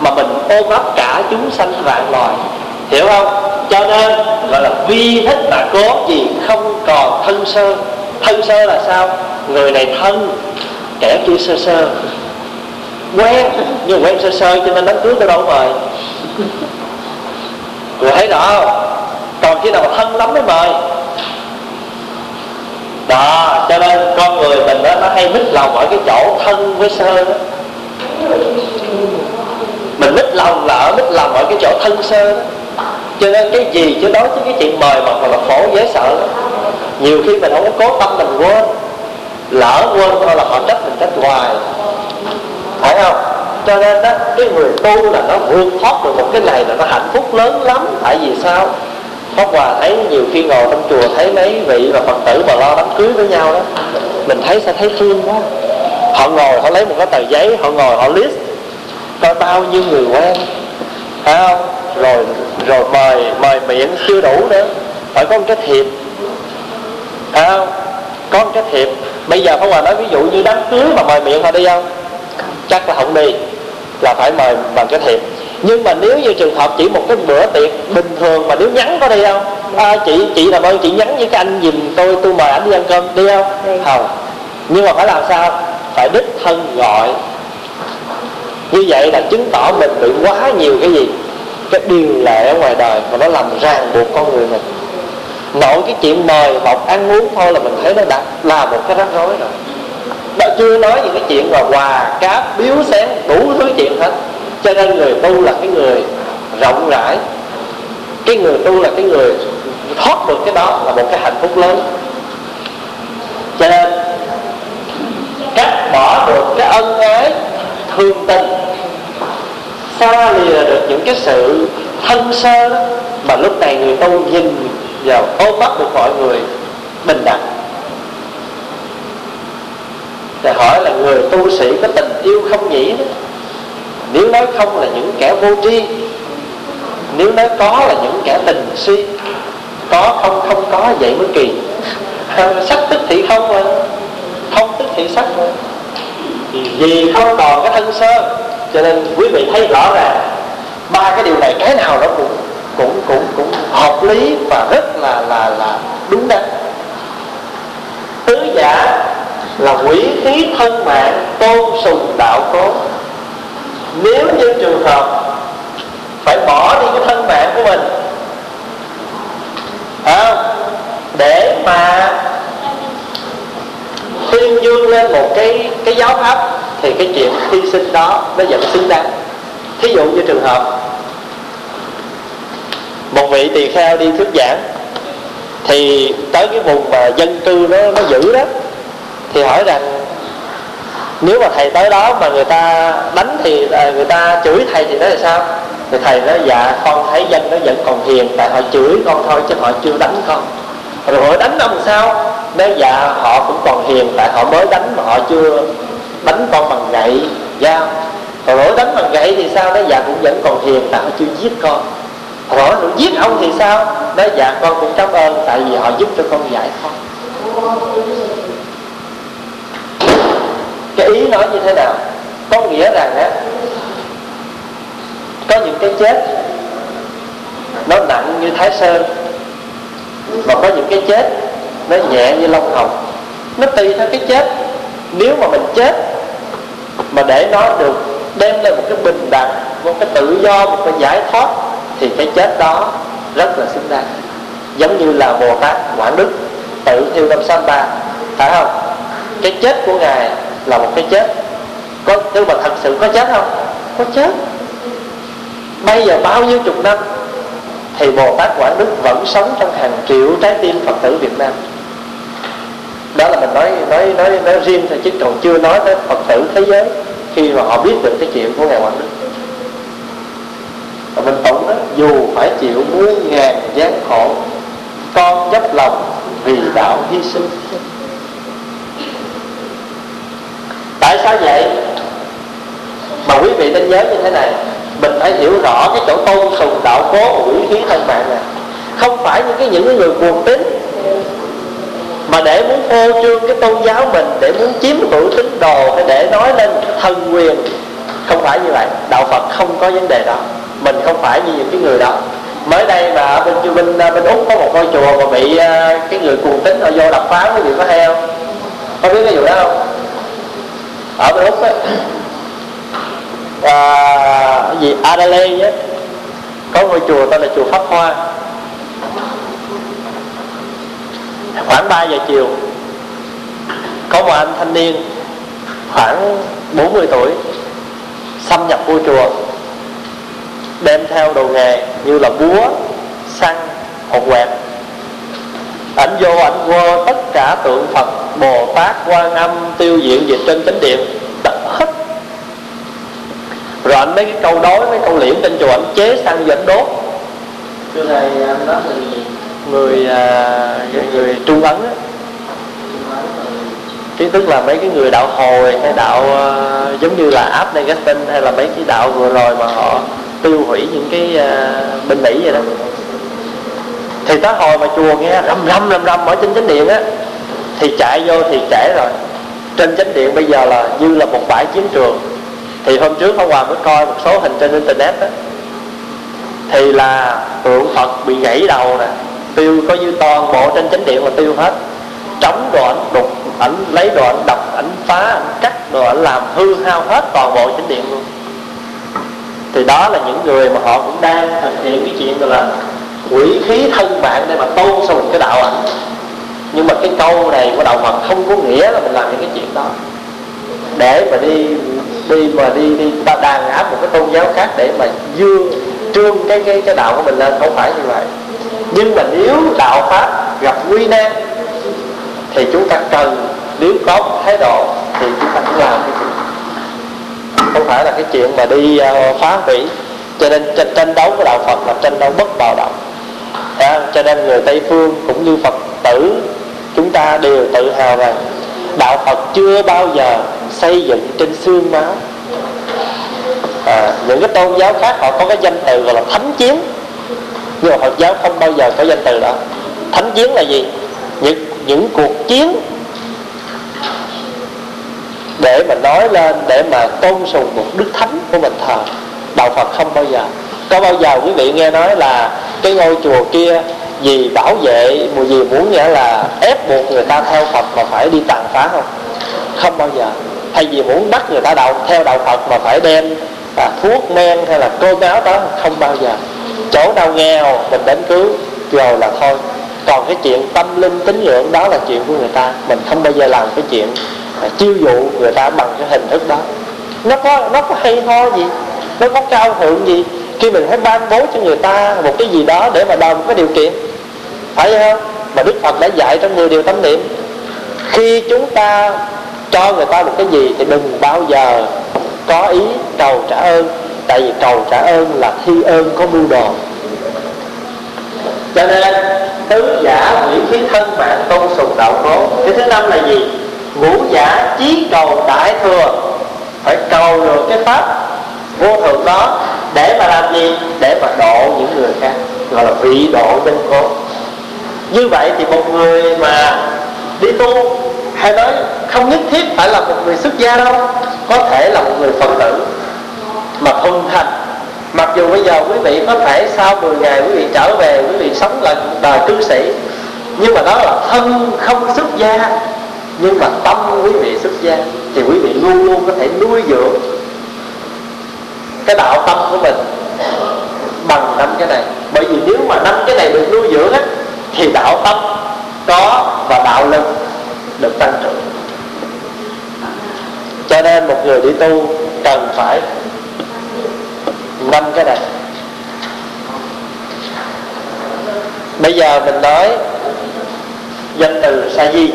mà mình ôm ấp cả chúng sanh vạn loài. Hiểu không? Cho nên gọi là vi thích mà cố gì không còn thân sơ. Thân sơ là sao? Người này thân, kẻ kia sơ sơ. Quen, nhưng quen sơ sơ cho nên đám cưới tôi đâu mời. Rồi thấy rõ không? Còn khi nào thân lắm mới mời. Đó, cho nên con người mình đó, nó hay mít lòng ở cái chỗ thân với sơ đó. Mình mít lòng là ở mít lòng ở cái chỗ thân sơ đó. Cho nên cái gì chứ đối với cái chuyện mời mà còn là khổ dễ sợ đó. nhiều khi mình không có cố tâm mình quên. Lỡ quên thôi là họ trách mình trách hoài. Phải không? Cho nên đó, cái người tu là nó vượt thoát được một cái này là nó hạnh phúc lớn lắm. Tại vì sao? Pháp Hòa thấy nhiều khi ngồi trong chùa thấy mấy vị và Phật tử mà lo đám cưới với nhau đó, Mình thấy sẽ thấy thương quá. Họ ngồi, họ lấy một cái tờ giấy, Họ ngồi, họ list Coi bao nhiêu người quen. Phải không? Rồi rồi mời mời miệng chưa đủ nữa. Phải có một cái thiệp. Phải không? Có một cái thiệp. Bây giờ Pháp Hòa nói ví dụ như đám cưới mà mời miệng họ đi không? Chắc là không đi. Là phải mời bằng cái thiệp nhưng mà nếu như trường hợp chỉ một cái bữa tiệc bình thường mà nếu nhắn có đi không? À, chị chị làm ơn chị nhắn với cái anh giùm tôi tôi mời anh đi ăn cơm đi không? Đi. không. Nhưng mà phải làm sao? Phải đích thân gọi. Như vậy là chứng tỏ mình bị quá nhiều cái gì? Cái điều lệ ở ngoài đời mà nó làm ràng buộc con người mình. Nội cái chuyện mời một ăn uống thôi là mình thấy nó đã là một cái rắc rối rồi. Đã chưa nói những cái chuyện mà quà cáp biếu xén đủ thứ chuyện hết cho nên người tu là cái người rộng rãi. Cái người tu là cái người thoát được cái đó là một cái hạnh phúc lớn. Cho nên cắt bỏ được cái ân ái thương tình xa lìa được những cái sự thân sơ đó, mà lúc này người tu nhìn vào ôm bắt được mọi người bình đẳng. Thì hỏi là người tu sĩ có tình yêu không nhỉ? đó nếu nói không là những kẻ vô tri, nếu nói có là những kẻ tình si, có không không có vậy mới kỳ. Sắc tức thị không mà không tức thị sắc mà vì không còn cái thân sơ, cho nên quý vị thấy rõ ràng, ba cái điều này cái nào nó cũng cũng cũng cũng hợp lý và rất là là là đúng đắn. Tứ giả là quỷ khí thân mạng tôn sùng đạo cố nếu như trường hợp phải bỏ đi cái thân mạng của mình à, để mà tuyên dương lên một cái cái giáo pháp thì cái chuyện hy sinh đó nó vẫn xứng đáng. Thí dụ như trường hợp một vị tỳ kheo đi thuyết giảng thì tới cái vùng mà dân cư nó nó dữ đó thì hỏi rằng nếu mà thầy tới đó mà người ta đánh thì à, người ta chửi thầy thì nói là sao? Thì thầy nói dạ con thấy dân nó vẫn còn hiền, tại họ chửi con thôi chứ họ chưa đánh con. Rồi họ đánh ông sao? Nói dạ họ cũng còn hiền, tại họ mới đánh mà họ chưa đánh con bằng gậy. Dao rồi lỗi đánh bằng gậy thì sao? Nói dạ cũng vẫn còn hiền, tại họ chưa giết con. Rồi nó giết ông thì sao? Nói dạ con cũng cảm ơn, tại vì họ giúp cho con giải thoát cái ý nói như thế nào? Có nghĩa rằng á, có những cái chết, nó nặng như thái sơn, mà có những cái chết, nó nhẹ như lông hồng. Nó tùy theo cái chết. Nếu mà mình chết, mà để nó được đem lên một cái bình đẳng, một cái tự do, một cái giải thoát, thì cái chết đó rất là xứng đáng. Giống như là bồ tát quảng đức tự thiêu năm sanh ba. Phải không? Cái chết của ngài là một cái chết. Có, nhưng mà thật sự có chết không? Có chết. Bây giờ bao nhiêu chục năm thì bồ tát quảng đức vẫn sống trong hàng triệu trái tim phật tử việt nam. Đó là mình nói nói nói nói riêng thôi chứ còn chưa nói tới phật tử thế giới khi mà họ biết được cái chuyện của ngài quảng đức. Và mình tổng đó dù phải chịu muôn ngàn gian khổ, con dốc lòng vì đạo hy sinh. Tại sao vậy? Mà quý vị nên nhớ như thế này, mình phải hiểu rõ cái chỗ tôn sùng đạo cố của quỷ khí thân mạng này không phải những cái những cái người cuồng tín mà để muốn phô trương cái tôn giáo mình, để muốn chiếm hữu tín đồ hay để nói lên thần quyền. Không phải như vậy, đạo phật không có vấn đề đó. Mình không phải như những cái người đó. Mới đây mà ở bên bên à, bên úc có một ngôi chùa mà bị à, cái người cuồng tín họ vô đập phá, quý vị có heo không? Có biết cái vụ đó không? Ở bên úc á. À, cái gì? Adelaide á. Có ngôi chùa tên là chùa Pháp Hoa. Khoảng 3 giờ chiều có một anh thanh niên khoảng 40 tuổi xâm nhập vô chùa đem theo đồ nghề như là búa xăng hột quẹt ảnh vô ảnh quơ tất cả tượng phật bồ tát quan âm tiêu diện gì trên chánh điện đập hết. Rồi anh mấy cái câu đối mấy câu liễn trên chùa anh chế vô ảnh đốt. Xưa này anh đó thì người à, người trung ấn á. Cái tức là mấy cái người đạo hồi hay đạo uh, giống như là áp Augustine hay là mấy cái đạo vừa rồi mà họ tiêu hủy những cái uh, bên Mỹ vậy đó thì tới hồi mà chùa nghe rầm rầm rầm rầm ở trên chánh điện á, thì chạy vô thì trễ rồi. Trên chánh điện bây giờ là như là một bãi chiến trường. Thì hôm trước hôm hoàng mới coi một số hình trên internet đó thì là tượng phật bị gãy đầu nè, tiêu có như toàn bộ trên chánh điện mà tiêu hết. Trống đồ ảnh đục, ảnh lấy đồ ảnh đập, ảnh phá, ảnh cắt đồ ảnh làm hư hao hết toàn bộ chánh điện luôn. Thì đó là những người mà họ cũng đang thực hiện cái chuyện gọi là quỷ khí thân bạn để mà tôn sùng cái đạo ảnh. Nhưng mà cái câu này của đạo Phật không có nghĩa là mình làm những cái chuyện đó. Để mà đi đi mà đi đi ta đàn áp một cái tôn giáo khác để mà dương trương cái cái cái đạo của mình lên. Không phải như vậy. Nhưng mà nếu đạo pháp gặp nguy nan thì chúng ta cần nếu có một thái độ thì chúng ta cũng làm cái chuyện không phải là cái chuyện mà đi uh, phá hủy. Cho nên tranh đấu của đạo Phật là tranh đấu bất bạo động à, cho nên người Tây phương cũng như Phật tử chúng ta đều tự hào rằng đạo Phật chưa bao giờ xây dựng trên xương máu à, những cái tôn giáo khác họ có cái danh từ gọi là thánh chiến nhưng mà Phật giáo không bao giờ có danh từ đó. Thánh chiến là gì? Những những cuộc chiến để mà nói lên để mà tôn sùng một đức thánh của mình thờ. Đạo Phật không bao giờ có bao giờ quý vị nghe nói là cái ngôi chùa kia vì bảo vệ một gì muốn nghĩa là ép buộc người ta theo Phật mà phải đi tàn phá không? Không bao giờ. Hay vì muốn bắt người ta đạo theo đạo Phật mà phải đem à, thuốc men hay là cơm áo đó không bao giờ. Chỗ nào nghèo mình đến cứu rồi là thôi. Còn cái chuyện tâm linh tín ngưỡng đó là chuyện của người ta. Mình không bao giờ làm cái chuyện à, chiêu dụ người ta bằng cái hình thức đó. Nó có nó có hay ho gì? Nó có cao thượng gì? Khi mình phải ban bố cho người ta một cái gì đó để mà đòi một cái điều kiện. Phải không? Mà đức phật đã dạy trong 10 điều tâm niệm, khi chúng ta cho người ta một cái gì thì đừng bao giờ có ý cầu trả ơn, tại vì cầu trả ơn là thi ơn có mưu đồ. Cho nên, tứ giả nguyễn khí thân mạng tôn sùng đạo cố. Cái thứ năm là gì? Ngũ giả chí cầu đại thừa. Phải cầu được cái pháp vô thượng đó, để mà làm gì? Để mà độ những người khác, gọi là vị độ nhân cố như vậy thì một người mà đi tu hay nói không nhất thiết phải là một người xuất gia đâu, có thể là một người phật tử mà thuần thành. Mặc dù bây giờ quý vị có thể sau 10 ngày quý vị trở về, quý vị sống là đời cư sĩ, nhưng mà đó là thân không xuất gia, nhưng mà tâm quý vị xuất gia, thì quý vị luôn luôn có thể nuôi dưỡng cái đạo tâm của mình bằng năm cái này. Bởi vì nếu mà năm cái này được nuôi dưỡng á, thì đạo tâm có và đạo lực được tăng trưởng. Cho nên một người đi tu cần phải năm cái này. Bây giờ mình nói danh từ sa di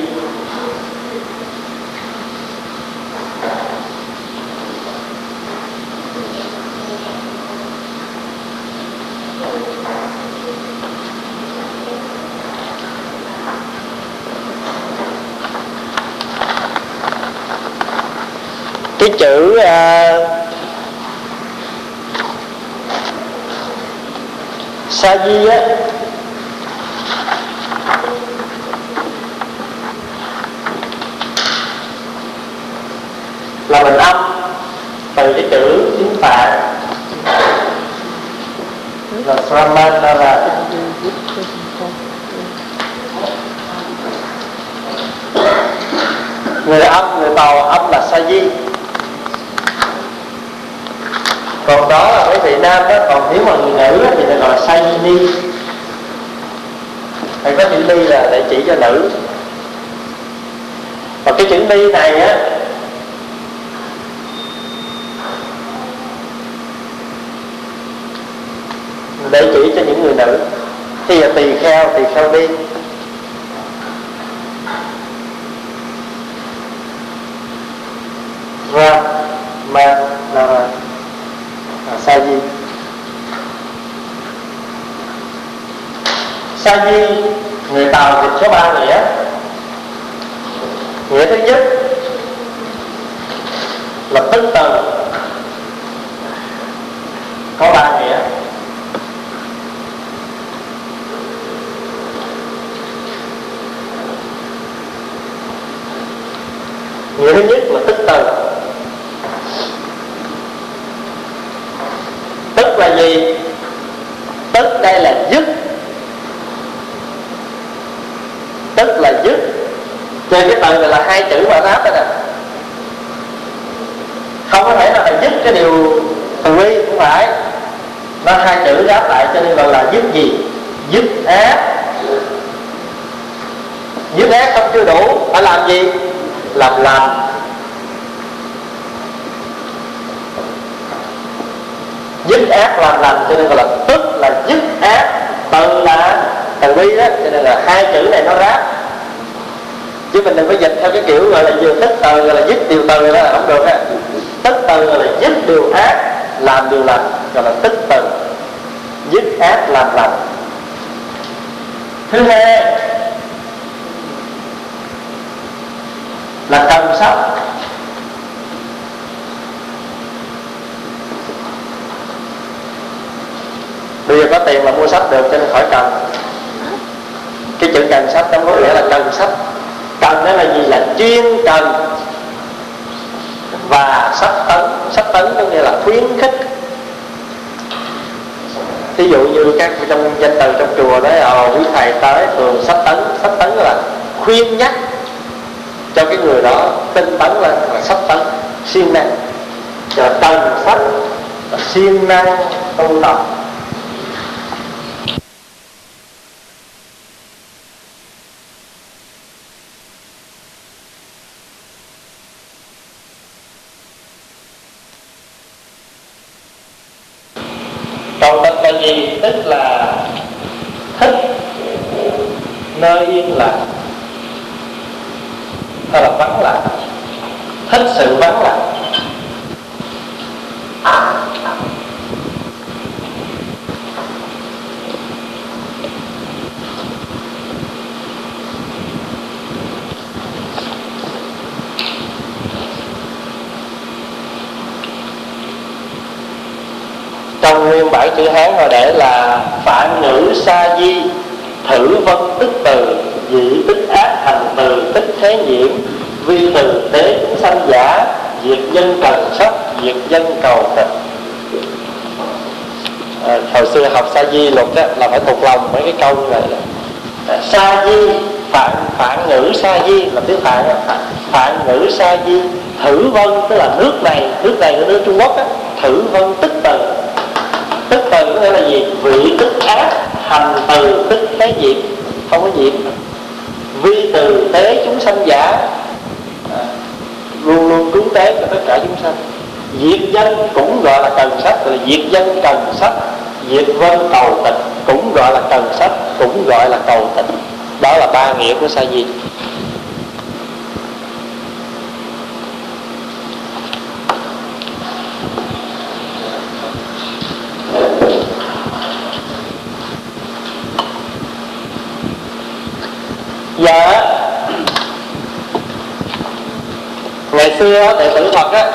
cái chữ uh, sa di á. Là mình âm từ cái chữ tiếng phạn là Sramanara người âm, người tàu âm là sa di. Còn đó thì nam đó còn nếu mà người nữ thì là gọi là sa ni. Hay có chữ ni là để chỉ cho nữ. Và cái chữ ni này á, để chỉ cho những người nữ. Thì là tỳ kheo tỳ kheo đi ra mà là à, sa di sa di người tàu dịch số ba nghĩa nghĩa thứ nhất là tức từ. Có ba nghĩa. Nghĩa thứ nhất là tức là gì tức đây là dứt tức là dứt trên cái từ này là hai chữ mà ráp đó nè không có thể nào là dứt cái điều từ bi không phải nó hai chữ ráp lại cho nên gọi là dứt gì dứt ác dứt ác không chưa đủ phải làm gì làm lành dứt ác làm lành cho nên gọi là tức là dứt ác từ là từ bi đó cho nên là hai chữ này nó ráp chứ mình đừng có dịch theo cái kiểu gọi là vừa tức từ gọi là dứt điều từ đó là không được á tức từ gọi là dứt điều ác làm điều lành gọi là tức từ dứt ác làm lành thứ hai là cần sách bây giờ có tiền là mua sách được, cho nên khỏi cần. Cái chữ cần sách trong có nghĩa là cần sách. Cần đó là gì? Là chuyên cần. Và sách tấn sách tấn có nghĩa là khuyến khích. Ví dụ như các trong danh từ trong chùa đó à quý thầy tới thường sách tấn. Sách tấn là khuyên nhắc cho cái người đó tinh tấn lên, là sách tấn. Siêng năng cho cần sách siêng năng tu tập cầu tịch là gì tức là thích nơi yên lặng. Hay là vắng lặng. Thích sự vắng lặng. Trong nguyên bản chữ hán họ để là phản ngữ sa di thử vân tức từ dị tức ác thành từ tích thế nhiễm vi từ tế chúng sanh giả diệt nhân cần sắc diệt nhân cầu tịch. À, hồi xưa học sa di luật đó, là phải thuộc lòng mấy cái câu như vậy. À, sa di phản phản ngữ sa di là tiếng phạn phản, phản ngữ sa di thử vân tức là nước này nước này của nước trung quốc á, thử vân tức từ tức có nghĩa là gì? Vị tức ác hành từ tức thế diệt. Không có diệt. Vi từ tế chúng sanh giả à, luôn luôn cứu tế cho tất cả chúng sanh. Diệt dân cũng gọi là cần sách. Là diệt dân cần sách diệt vân cầu tịch cũng gọi là cần sách cũng gọi là cầu tịch. Đó là ba nghĩa của sa di. Dạ. Ngày xưa đệ tử phật á,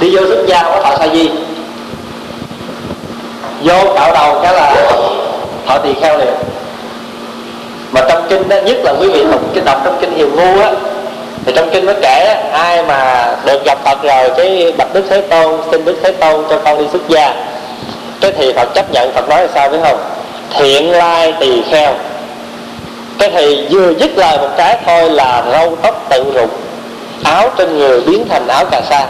đi vô xuất gia có thọ sa di vô cạo đầu cái là thọ tỳ kheo liền. Mà trong kinh đó nhất là quý vị đọc cái, đọc trong kinh hiền ngu á, thì trong kinh nó kể ai mà được gặp phật rồi cái bạch đức thế tôn, xin đức thế tôn cho con đi xuất gia. Cái thì phật chấp nhận, phật nói là sao biết không? Thiện lai tỳ kheo cái thì vừa dứt lời một cái thôi là râu tóc tự rụng, áo trên người biến thành áo cà sa.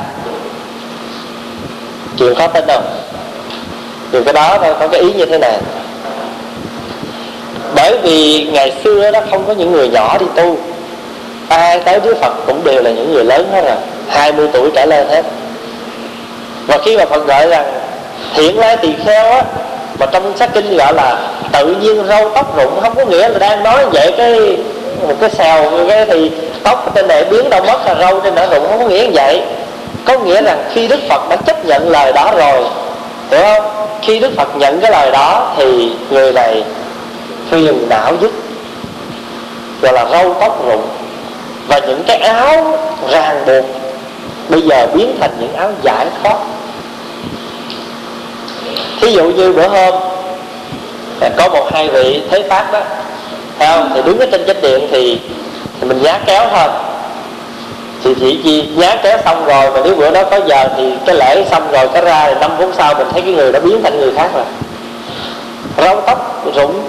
Chuyện khó tin đâu thì cái đó thôi, có cái ý như thế này. Bởi vì ngày xưa đó không có những người nhỏ đi tu. Ai tới với Phật cũng đều là những người lớn hết rồi 20 tuổi trở lên hết. Và khi mà Phật gọi rằng thiện lai tỳ kheo á, mà trong sách kinh gọi là tự nhiên râu tóc rụng, không có nghĩa là đang nói vậy cái một cái xèo cái thì tóc trên này biến đâu mất là râu trên đó rụng, không có nghĩa như vậy. Có nghĩa rằng khi đức phật đã chấp nhận lời đó rồi, hiểu không? Khi đức phật nhận cái lời đó thì người này phiền não dứt gọi là râu tóc rụng. Và những cái áo ràng buộc bây giờ biến thành những áo giải thoát. Thí dụ như bữa hôm có một hai vị thế pháp đó. Thấy không? Thì đứng ở trên chánh điện thì, thì mình giá kéo thôi thì chỉ chi nhá kéo xong rồi mà nếu bữa đó có giờ thì cái lễ xong rồi cái ra thì năm phút sau mình thấy cái người đó biến thành người khác rồi. Râu tóc rụng.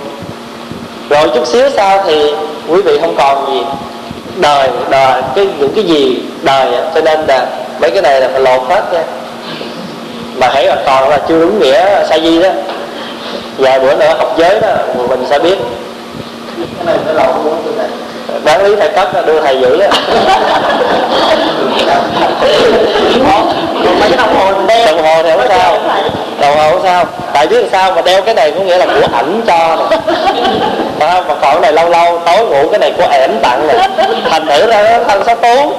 Rồi chút xíu sau thì quý vị không còn gì. Đời đời cái những cái gì đời cho nên là mấy cái này là phải lột hết nha. Mà hãy là còn là chưa đúng nghĩa sa di đó vài bữa nữa học giới đó mình sẽ biết. Cái này phải lột luôn này. Đáng lý thầy cất đưa thầy giữ á. Mấy cái đồng hồ đeo. Đồng hồ thì không sao hồ không sao? Tại biết sao mà đeo cái này có nghĩa là của ảnh cho nè. Phải không mà còn cái này lâu lâu tối ngủ cái này của ẻm tặng nè. Thành thử ra nó thân sáu tú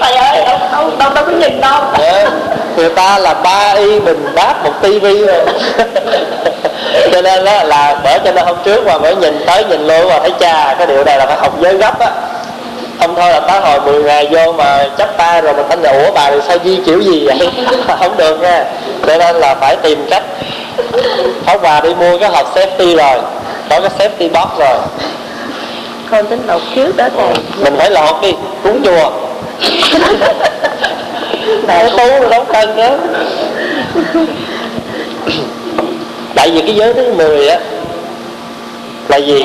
thầy ơi đâu đâu đâu, đâu có nhìn đâu. Người ta là ba y bình đáp một tivi rồi cho nên đó là bởi cho nên hôm trước mà mới nhìn tới nhìn luôn mà thấy cha cái điều này là phải học giới gấp á không thôi là tới hồi 10 ngày vô mà chấp tay rồi mình thanh là ủa bà thì sao di kiểu gì vậy? Không được nha. Cho nên là phải tìm cách. Pháp Hòa đi mua cái hộp safety rồi có cái safety box rồi. Con tính lột trước đó thầy mình phải lọt đi cúng chùa. Đại tú đấu cân đó Tại vì cái giới thứ 10 á Là gì?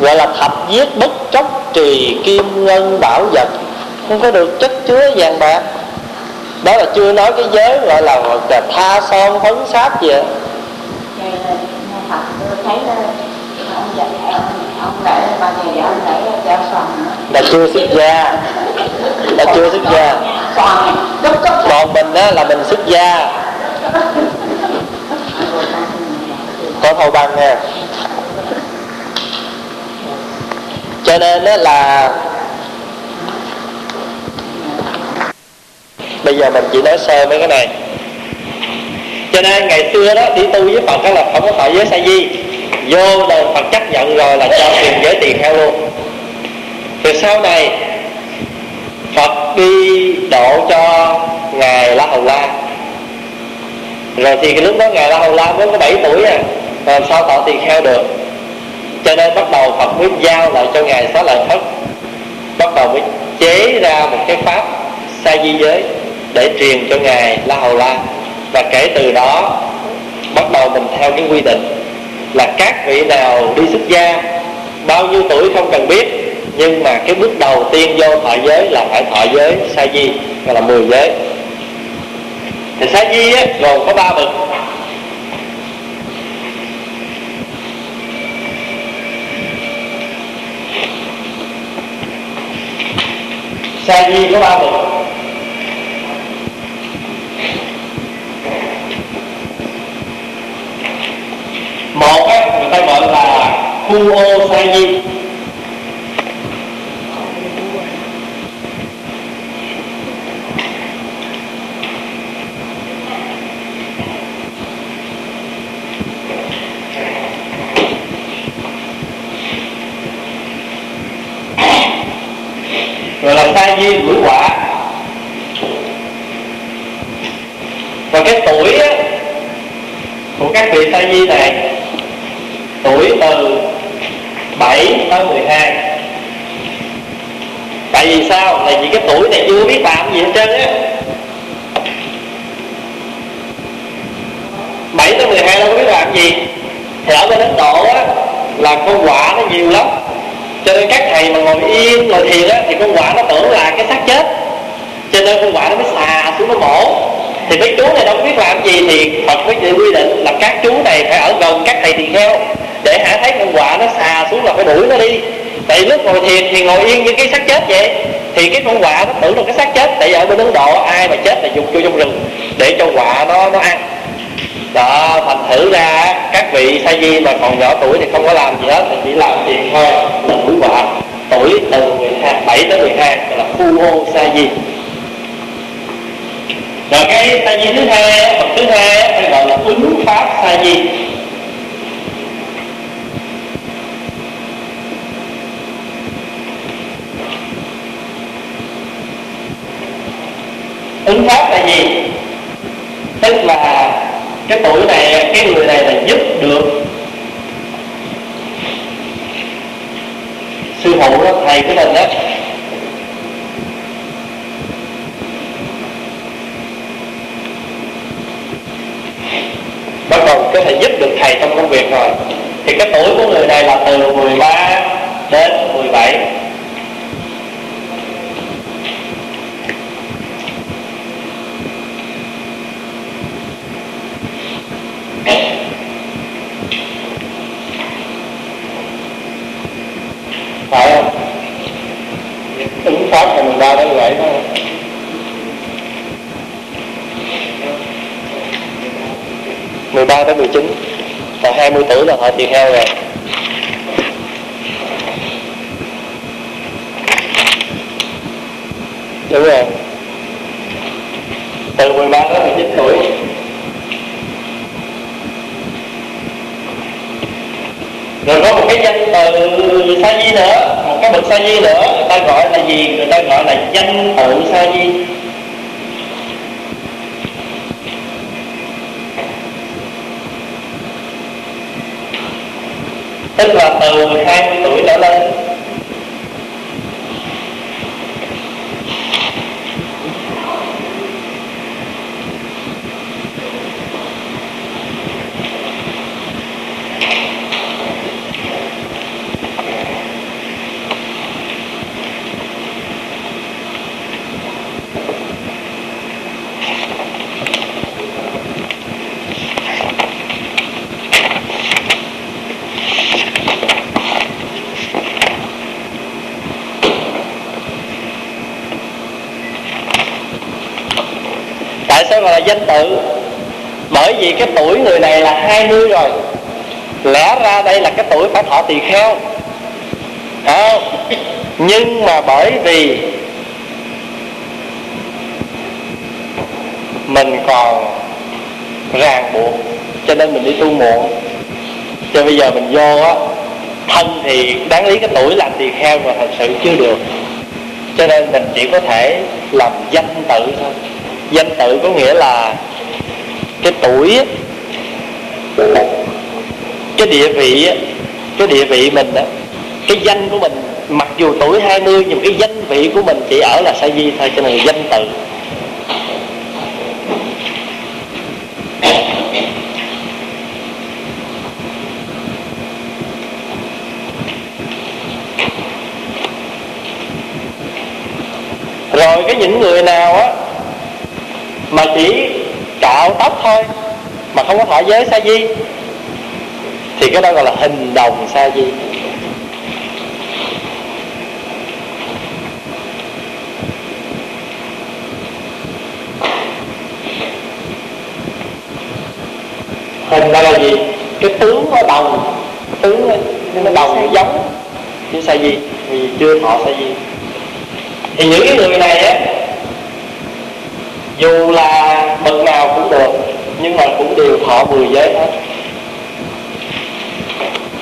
Gọi là thập giết bất chốc trì kim ngân bảo vật. Không có được chất chứa vàng bạc. Đó là chưa nói cái giới gọi là, là tha son phấn sáp gì á thấy ông dạy ông Là chưa xuất gia. Là chưa xuất gia. Còn mình á là mình xuất gia. Có thâu băng nha cho nên đó là bây giờ mình chỉ nói sơ mấy cái này. Cho nên ngày xưa đó, đi tu với phật đó là không có phải với sa di. Vô đời phật chấp nhận rồi là cho tiền giới tiền theo luôn. Thì sau này, phật đi độ cho ngài la hầu la. Rồi thì cái lúc đó ngài la hầu la mới có 7 tuổi à. Làm sao tạo tiền kheo được? Cho nên bắt đầu phật mới giao lại cho ngài xá lợi phất. Bắt đầu mới chế ra một cái pháp sa di giới để truyền cho ngài la hầu la. Và kể từ đó bắt đầu mình theo cái quy định là các vị nào đi xuất gia bao nhiêu tuổi không cần biết nhưng mà cái bước đầu tiên vô thọ giới là phải thọ giới sa di gọi là 10 giới. Thì sa di á, gồm có ba bậc. Xe đi có ba bậc một cái người ta gọi là khu ô xe di duyên là quả và cái tuổi á, của các vị sa di này tuổi từ 7 tới 12 tại vì sao? Là vì cái tuổi này chưa biết làm gì hết trơn á. 7 tới 12 đâu có biết làm gì. Thì ở bên Ấn Độ á là con quả nó nhiều lắm cho nên các thầy mà ngồi yên ngồi thiền á, thì con quả nó tưởng là cái xác chết. Cho nên con quả nó mới xà xuống nó mổ. Thì mấy chú này đâu biết làm gì, thì Phật mới quy định là các chú này phải ở gần các thầy thiền heo để hả thấy con quả nó xà xuống là phải đuổi nó đi. Tại lúc ngồi thiền thì ngồi yên như cái xác chết vậy. Thì cái con quạ nó tưởng là cái xác chết. Tại vì ở bên ấn độ, ai mà chết là dùng vô trong rừng để cho quạ nó nó ăn đó thành thử ra các vị sa di mà còn nhỏ tuổi thì không có làm gì hết thì chỉ làm tiền thôi là đuổi quạ tuổi từ 12, 7 tới 12 gọi là phu ô sa di. Rồi cái sa di thứ hai bậc thứ hai hay gọi là ứng pháp sa di. Ứng pháp là gì? Tức là cái tuổi này, cái người này là giúp được sư phụ đó, thầy của mình đó. Bắt đầu có thể giúp được thầy trong công việc rồi. Thì cái tuổi của người này là từ 13 đến 17 phải không ứng pháp là 13 đến 17 thôi mười ba tới mười chín. Và hai mươi tuổi là họ tỳ heo rồi. Đúng rồi. Từ 13 đến 19 tuổi. Rồi có một cái danh từ sa di nữa, một cái bậc sa di nữa ta gọi là gì? Người ta gọi là danh tự sa di. Tức là từ 20 tuổi trở lên tại sao bởi vì cái tuổi người này là 20 rồi. Lẽ ra đây là cái tuổi phải thọ tỳ kheo. À, nhưng mà bởi vì mình còn ràng buộc cho nên mình đi tu muộn. Cho bây giờ mình vô á thân thì đáng lý cái tuổi làm tỳ kheo mà thật sự chưa được. Cho nên mình chỉ có thể làm danh tự thôi. Danh tự có nghĩa là cái tuổi cái địa vị cái địa vị mình đó cái danh của mình, mặc dù tuổi 20 nhưng cái danh vị của mình chỉ ở là sa di thôi cho nên là danh tự rồi cái những người nào á mà chỉ cạo tóc thôi mà không có thọ giới sa di. Thì cái đó gọi là hình đồng sa di. Hình đó là gì? Cái tướng nó đồng. Tướng nó, nó đồng giống với sa di. Vì chưa thọ sa di. Thì những cái người này á dù là đều thọ 10 giới hết.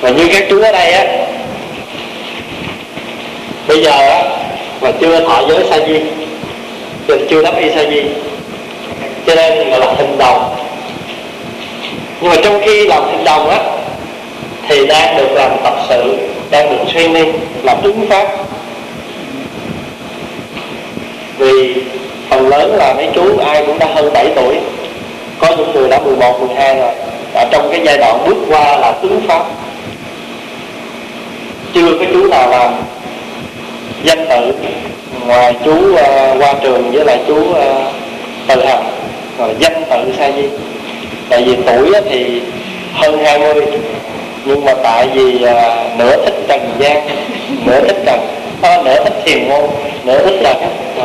Và như các chú ở đây á, bây giờ á, mà chưa thọ giới sa di chưa đắp y sa di. Cho nên gọi là hình đồng. Nhưng mà trong khi làm hình đồng á, thì đang được làm tập sự, đang được training, làm ứng pháp. Vì phần lớn là mấy chú ai cũng đã hơn 7 tuổi có những người đã 11, 12 rồi. Ở trong cái giai đoạn bước qua là tướng pháp chưa có chú nào làm danh tự ngoài chú à, uh, qua trường với lại chú uh, từ hằng rồi danh tự sa di. Tại vì tuổi thì hơn 20 nhưng mà tại vì uh, nửa thích trần gian nửa thích trần có nửa thích thiền môn nửa thích là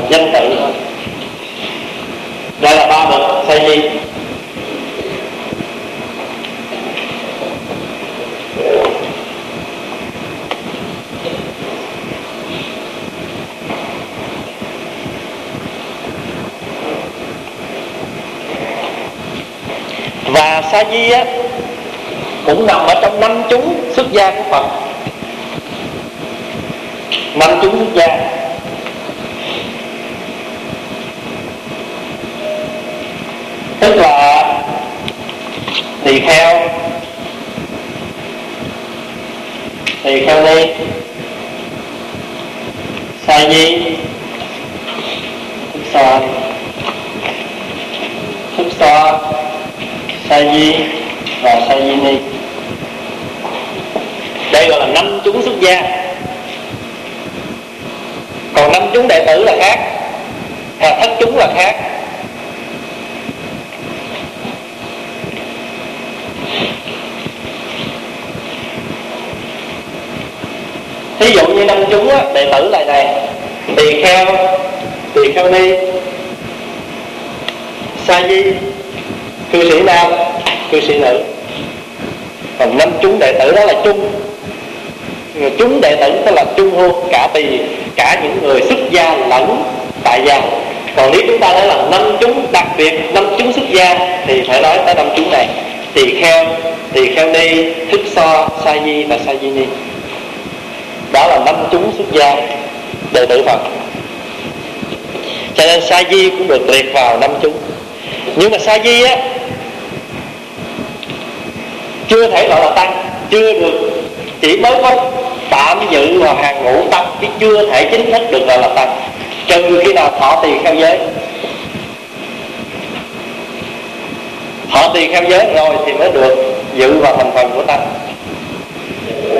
danh tự thôi. Đây là ba bậc sa di. Và sa di á, cũng nằm ở trong năm chúng xuất gia của phật. Năm chúng xuất gia. Tức là tỳ kheo. Tỳ kheo ni. Sa di. Thức so thức so sa và sa ni. Đây gọi là năm chúng xuất gia. Còn năm chúng đệ tử là khác à, thất chúng là khác. Thí dụ như năm chúng á, đệ tử là này tỳ kheo tỳ kheo ni sa di cư sĩ nam cư sĩ nữ còn năm chúng đệ tử đó là chung chúng đệ tử tức là chung hô, cả tỳ, cả những người xuất gia lẫn tại gia. Còn nếu chúng ta nói là năm chúng, đặc biệt năm chúng xuất gia, thì phải nói tới năm chúng này. Tỳ kheo tỳ kheo ni thức so, sa di và sa di ni. Đó là năm chúng xuất gia đệ tử phật. Cho nên sa di cũng được liệt vào năm chúng nhưng mà sa di á, chưa thể gọi là tăng, chưa được, chỉ mới có tạm dự vào hàng ngũ tăng chứ chưa thể chính thức được gọi là tăng. Trừ khi nào thọ tiền theo giới, thọ tiền theo giới rồi thì mới được dự vào thành phần của tăng.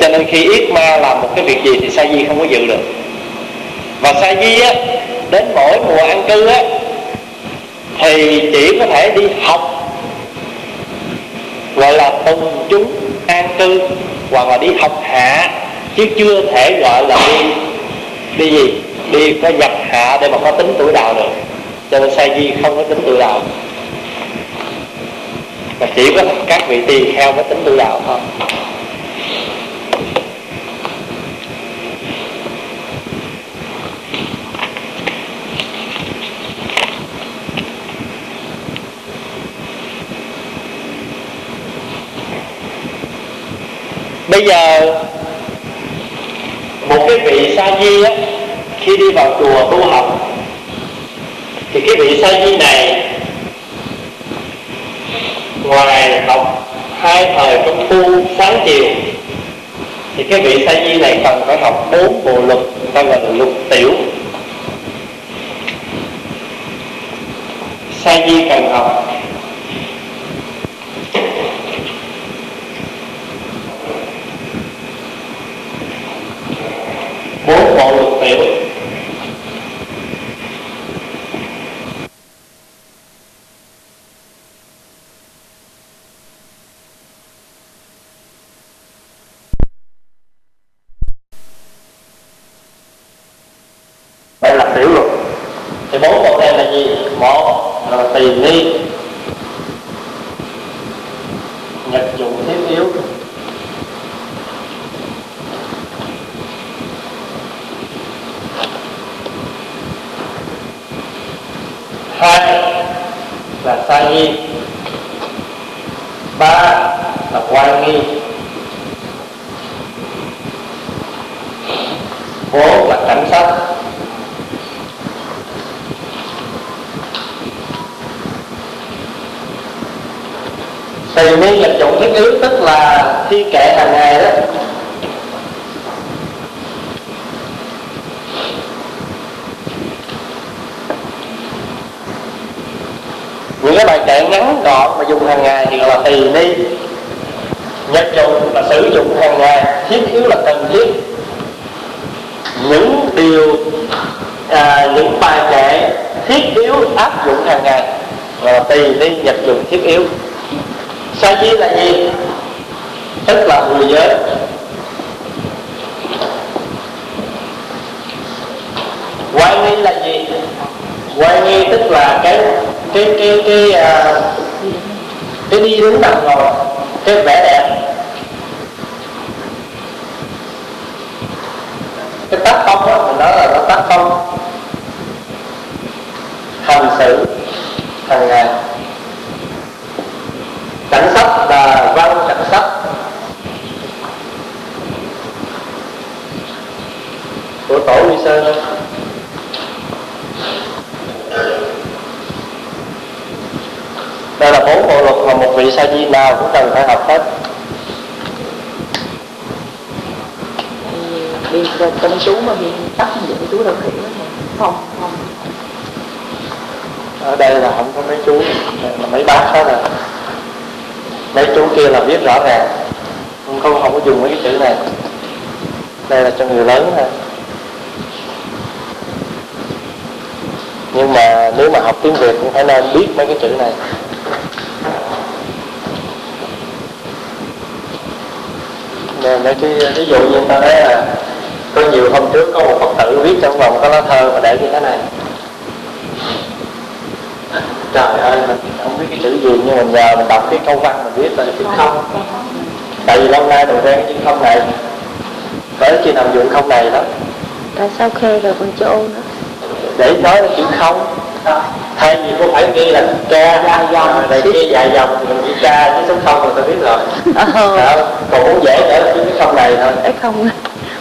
Cho nên khi yết ma làm một cái việc gì thì sa di không có dự được. Và sa di á, đến mỗi mùa ăn cư á thì chỉ có thể đi học, gọi là tùng chúng an cư, hoặc là đi học hạ, chứ chưa thể gọi là đi đi gì? Đi có nhập hạ để mà có tính tuổi đạo được. Cho nên sa di không có tính tuổi đạo. Mà chỉ có các vị tỳ kheo có tính tuổi đạo thôi. Bây giờ, một cái vị sa di á, khi đi vào chùa tu học, thì cái vị sa di này, ngoài học hai thời công phu sáng chiều, thì cái vị sa di này cần phải học bốn bộ luật ta gọi là luật tiểu. Sa di cần học phải học hết. Vì trong chú mà bị tắt như vậy chú đâu hiểu không không. Ở đây là không có mấy chú. Là mấy bác hết rồi mấy chú kia là viết rõ ràng. Không không không có dùng mấy cái chữ này. Đây là cho người lớn thôi. Nhưng mà nếu mà học tiếng việt cũng phải nên biết mấy cái chữ này nên mấy cái ví dụ như ta nói là có nhiều hôm trước có một phật tử viết trong vòng có lá thơ mà để như thế này. Trời ơi mình không biết cái chữ gì nhưng mình nhờ mình đọc cái câu văn mình viết là chữ không. Tại vì lâu nay mình quen cái chữ không này. Tới khi nào dùng không này đó? Tại sao khê rồi còn chỗ nữa? Để nói là chữ không thay vì có phải ghi là ca dài dòng này kia dài dòng thì mình ghi ca chứ số không là tôi biết rồi. Ờ. Đó. còn muốn dễ nữa là cái không này thôi ấy không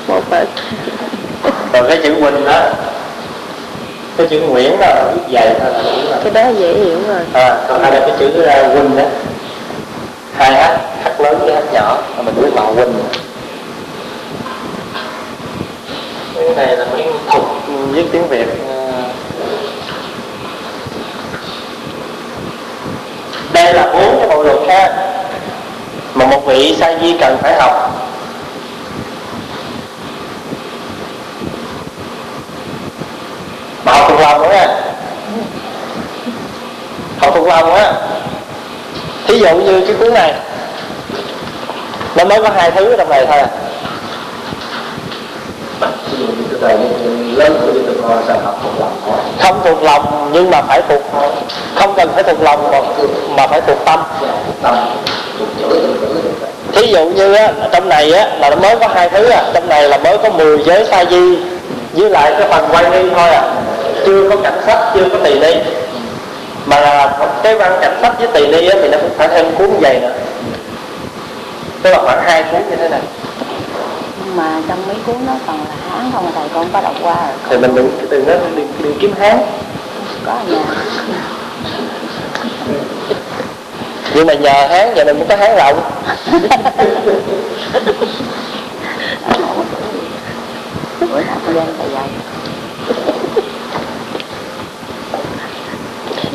một vợ còn cái chữ Quỳnh đó cái chữ Nguyễn đó là viết dày thôi là đúng rồi. Cái đó dễ hiểu rồi. À, còn hai là cái chữ uh, Quỳnh đó. Hai h h lớn với h nhỏ mà mình biết màu Quỳnh. Cái này là mấy thuật viết tiếng Việt đây là bốn cái bộ luật khác mà một vị sa di cần phải học. Mà học thuộc lòng nữa nha. Học thuộc lòng á. Thí dụ như cái cuốn này, nó mới có hai thứ ở trong này thôi à ví dụ như cái này lớn của dân tộc họ sẽ học thuộc lòng họ không thuộc lòng nhưng mà phải thuộc không cần phải thuộc lòng mà, mà phải thuộc tâm. Tâm thí dụ như á, trong này á, là nó mới có hai thứ à. Trong này là mới có 10 giới sa di với lại cái phần quay ni thôi à. Chưa có cảnh sách chưa có tỳ ni. Mà cái văn cảnh sách với tỳ ni á, thì nó cũng phải thêm cuốn dày nữa tức là khoảng hai cuốn như thế này nhưng mà trong mấy cuốn nó còn là hán không mà thầy con có đọc qua rồi. Thì mình đừng đừng nó đừng, đừng kiếm hán có ở nhà. Nhưng mà nhờ hán giờ mình cũng có hán rộng. Bữa nào tôi lên thầy dạy.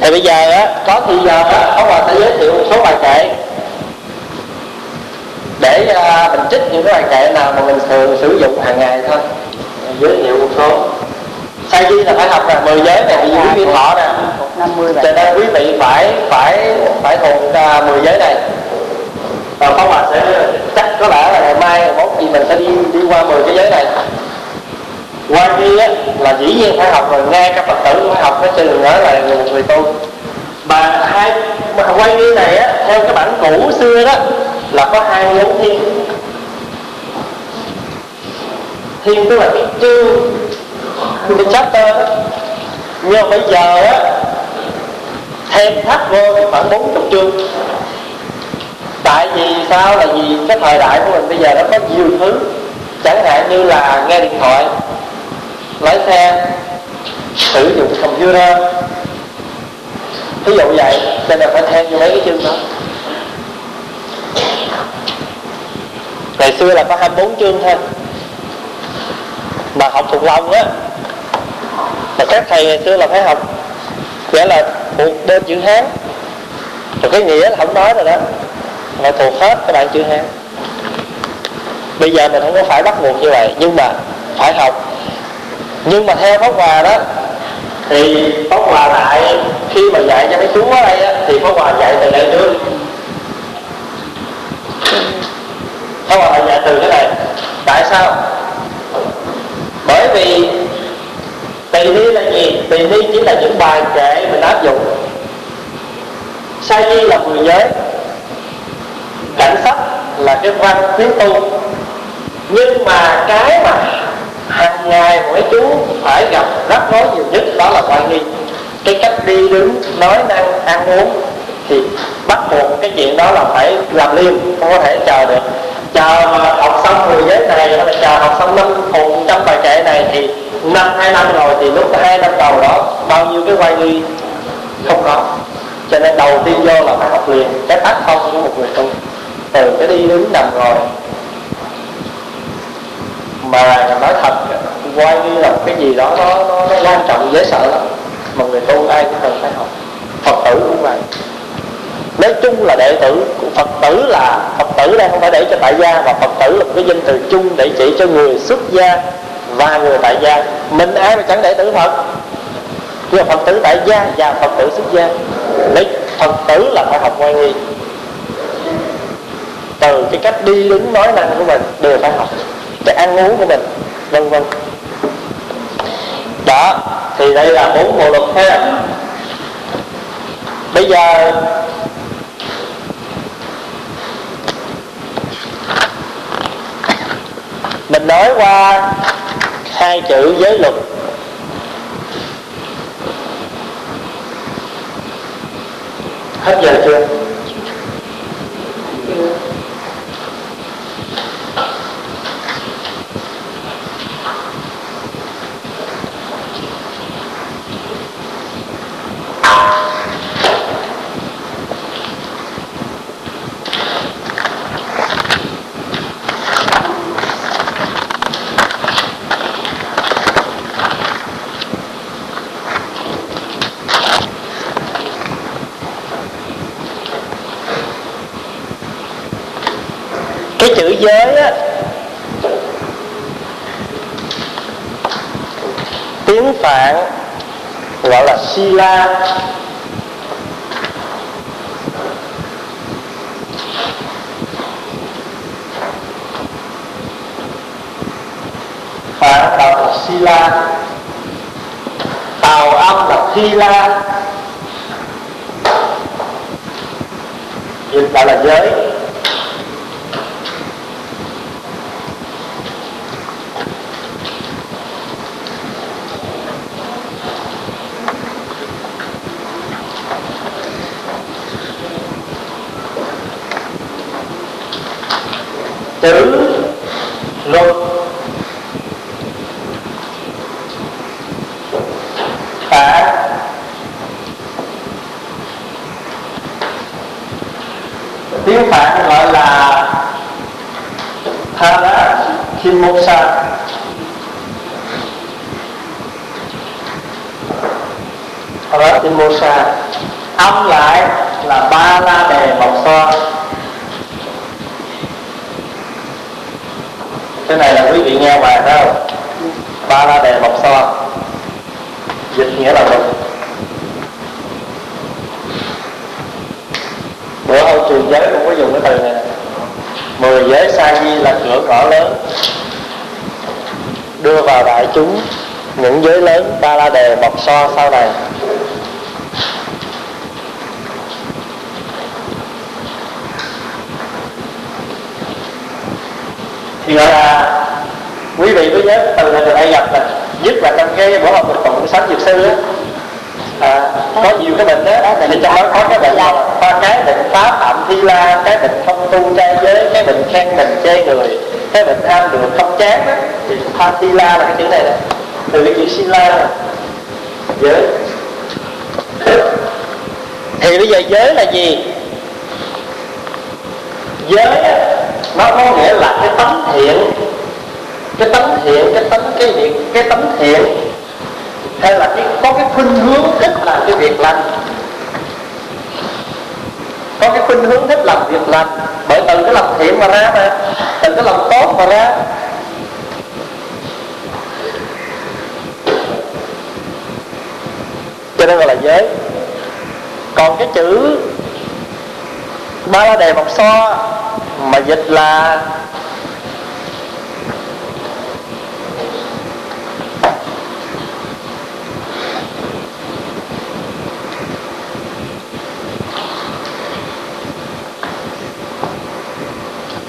Thì bây giờ á có thì giờ á có hòa sẽ giới thiệu một số bài kệ để à, mình trích những cái bài kệ nào mà mình thường sử dụng hàng ngày thôi. Giới thiệu một số. Sa di là phải học là mười giới này dụ quý vị thọ nè cho nên quý vị phải phải phải thuộc uh, 10 giới này. Và Pháp Hòa sẽ chắc có lẽ là ngày mai ngày mốt gì mình sẽ đi đi qua 10 cái giới này. Qua đi á là dĩ nhiên phải học rồi nghe các phật tử phải học chứ đừng nói là người, người tu. Mà hai mà quay đi này á theo cái bản cũ xưa đó là có hai nhóm thiên. Thiên tức là cái chương cái chapter đó. Nhưng mà bây giờ á, thêm thắt vô thì khoảng bốn chục chương tại vì sao? Là vì cái thời đại của mình bây giờ nó có nhiều thứ. Chẳng hạn như là nghe điện thoại, lái xe, sử dụng computer. Ví dụ vậy nên là phải thêm vô mấy cái chương đó ngày xưa là có 24 chương thôi. Mà học thuộc lòng á mà các thầy ngày xưa là phải học nghĩa là thuộc bên chữ hán. Rồi cái nghĩa là không nói rồi đó mà thuộc hết các bạn chữ hán. Bây giờ mình không có phải bắt buộc như vậy nhưng mà phải học. Nhưng mà theo pháp hòa đó thì pháp hòa lại khi mà dạy cho mấy chú ở đây á, thì pháp hòa dạy từ đại trước không phải giải dạ, từ cái này. Tại sao? Bởi vì tỳ ni là gì? Tỳ ni chỉ là những bài kệ mình áp dụng. Sa di là người giới. Cảnh sắc là cái văn tiếng tu nhưng mà cái mà hàng ngày mỗi chú phải gặp rắc rối nhiều nhất đó là quan nghi. Cái cách đi đứng, nói năng ăn uống thì bắt buộc cái chuyện đó là phải làm liền không có thể chờ được. Chờ mà học xong mười giới này hay là chờ học xong năm một trăm bài kệ này thì năm hai năm rồi thì lúc hai năm đầu đó bao nhiêu cái quay nghi không có. Cho nên đầu tiên vô là phải học liền cái tác phong của một người tu từ cái đi đứng nằm ngồi. Mà nói thật quay đi là cái gì đó nó, nó, nó quan trọng dễ sợ lắm. Mà người tu ai cũng cần phải học. Phật tử cũng vậy nói chung là đệ tử của phật tử là, phật tử đây không phải để cho tại gia và phật tử là một cái danh từ chung để chỉ cho người xuất gia và người tại gia. Mình ai mà chẳng đệ tử phật? Nhưng mà phật tử tại gia và phật tử xuất gia. Lấy phật tử là phải học ngoan nghi từ cái cách đi đứng nói năng của mình đều phải học. Cái ăn uống của mình, vân vân. Đó, thì đây là bốn bộ luật ha. Bây giờ mình nói qua hai chữ giới luật. Hết giờ chưa cái chữ giới á tiếng phạn gọi là sila. Phạn đọc là sila. Tàu âm là thi la dịch gọi là giới. Chữ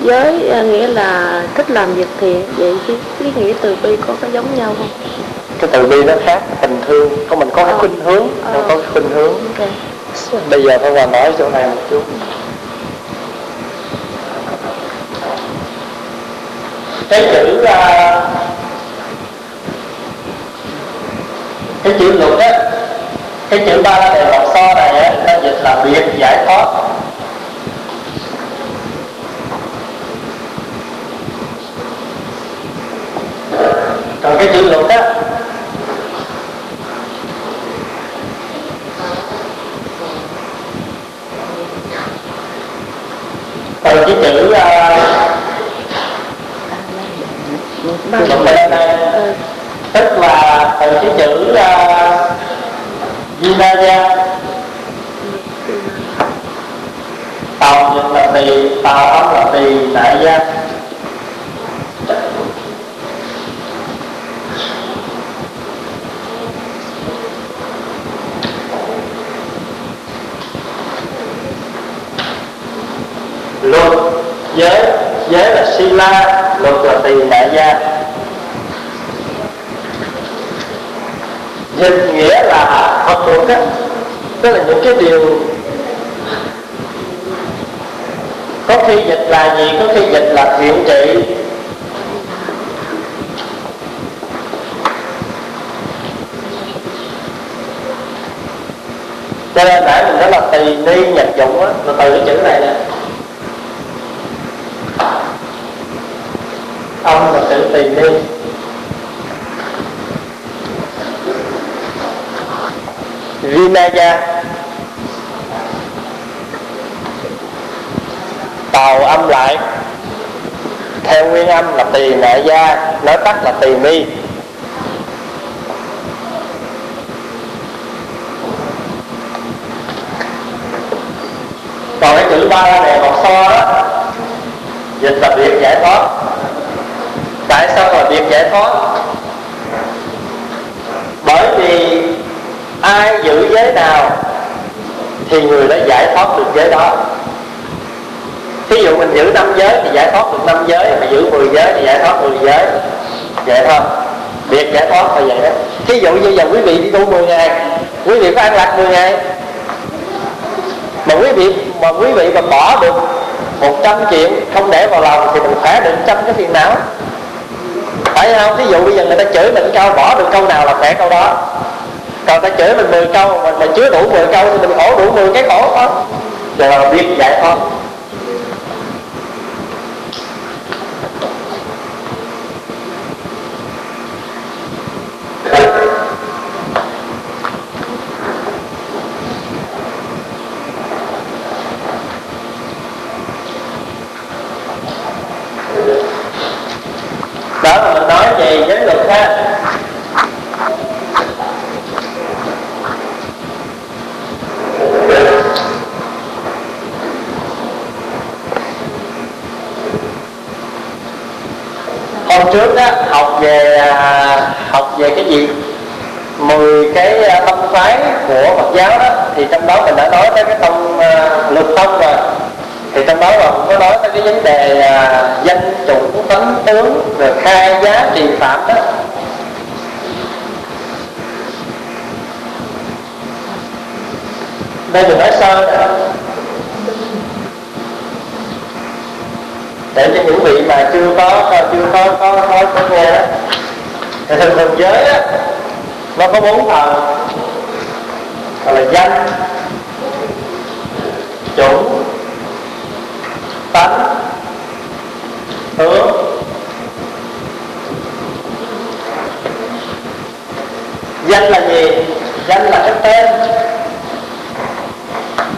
giới à, nghĩa là thích làm việc thiện vậy chứ cái nghĩa từ bi có có giống nhau không? Cái từ bi nó khác tình thương có mình có cái Ờ. khuynh hướng Ờ. không có cái khuynh hướng. Ok. Bây giờ phải vào nói chỗ này một chút. Cái chữ à, cái chữ luật á cái chữ ba đề lọc so này á nó dịch là biệt giải thoát từ cái chữ uh, ba Động bên đây ờ, tức là từ cái chữ uh, Vinaya tàu dịch là tỳ tàu âm là tỳ đại gia luật giới giới là sila luật là tỳ đại gia dịch nghĩa là thuật luật á tức là những cái điều có khi dịch là gì có khi dịch là thiện trị cho nên nãy mình nói là tỳ ni nhật dụng á là từ cái chữ này nè. Ông là chữ tỳ ni. Vinaya. Tàu âm lại. Theo nguyên âm là tỳ nệ gia, Nói tắt là tỳ mi. Còn cái chữ ba này một so đó. Dịch là việc giải thoát. Tại sao là việc giải thoát? Bởi vì ai giữ giới nào thì người đó giải thoát được giới đó. Ví dụ mình giữ năm giới thì giải thoát được năm giới, mà giữ 10 giới thì giải thoát 10 giới. Vậy thôi, việc giải thoát là vậy đó. Ví dụ như giờ quý vị đi tu 10 ngày, quý vị có ăn lạc 10 ngày. Mà quý vị mà quý vị mà bỏ được 100 chuyện không để vào lòng thì mình khỏe được trăm cái phiền não. Phải không? Ví dụ bây giờ người ta chửi mình câu bỏ được câu nào là khỏe câu đó. Còn ta chửi mình 10 câu mình mà chứa đủ 10 câu thì mình khổ đủ 10 cái khổ đó giờ là biết giải thoát đó là mình nói về giới luật ha hôm trước á học về à, học về cái gì 10 cái à, tông phái của Phật giáo đó thì trong đó mình đã nói tới cái tông ờ, uh, luật tông rồi. Thì trong đó là cũng có nói tới cái vấn đề uh, danh chủng tánh tướng rồi khai giá trì phạm đó. Đây mình nói sơ để cho những vị mà chưa có à, chưa có có có, có nghe đó. Thì thường thường giới đó, nó có bốn phần gọi là danh. Chủ, tánh. Hướng danh là gì? Danh là cái tên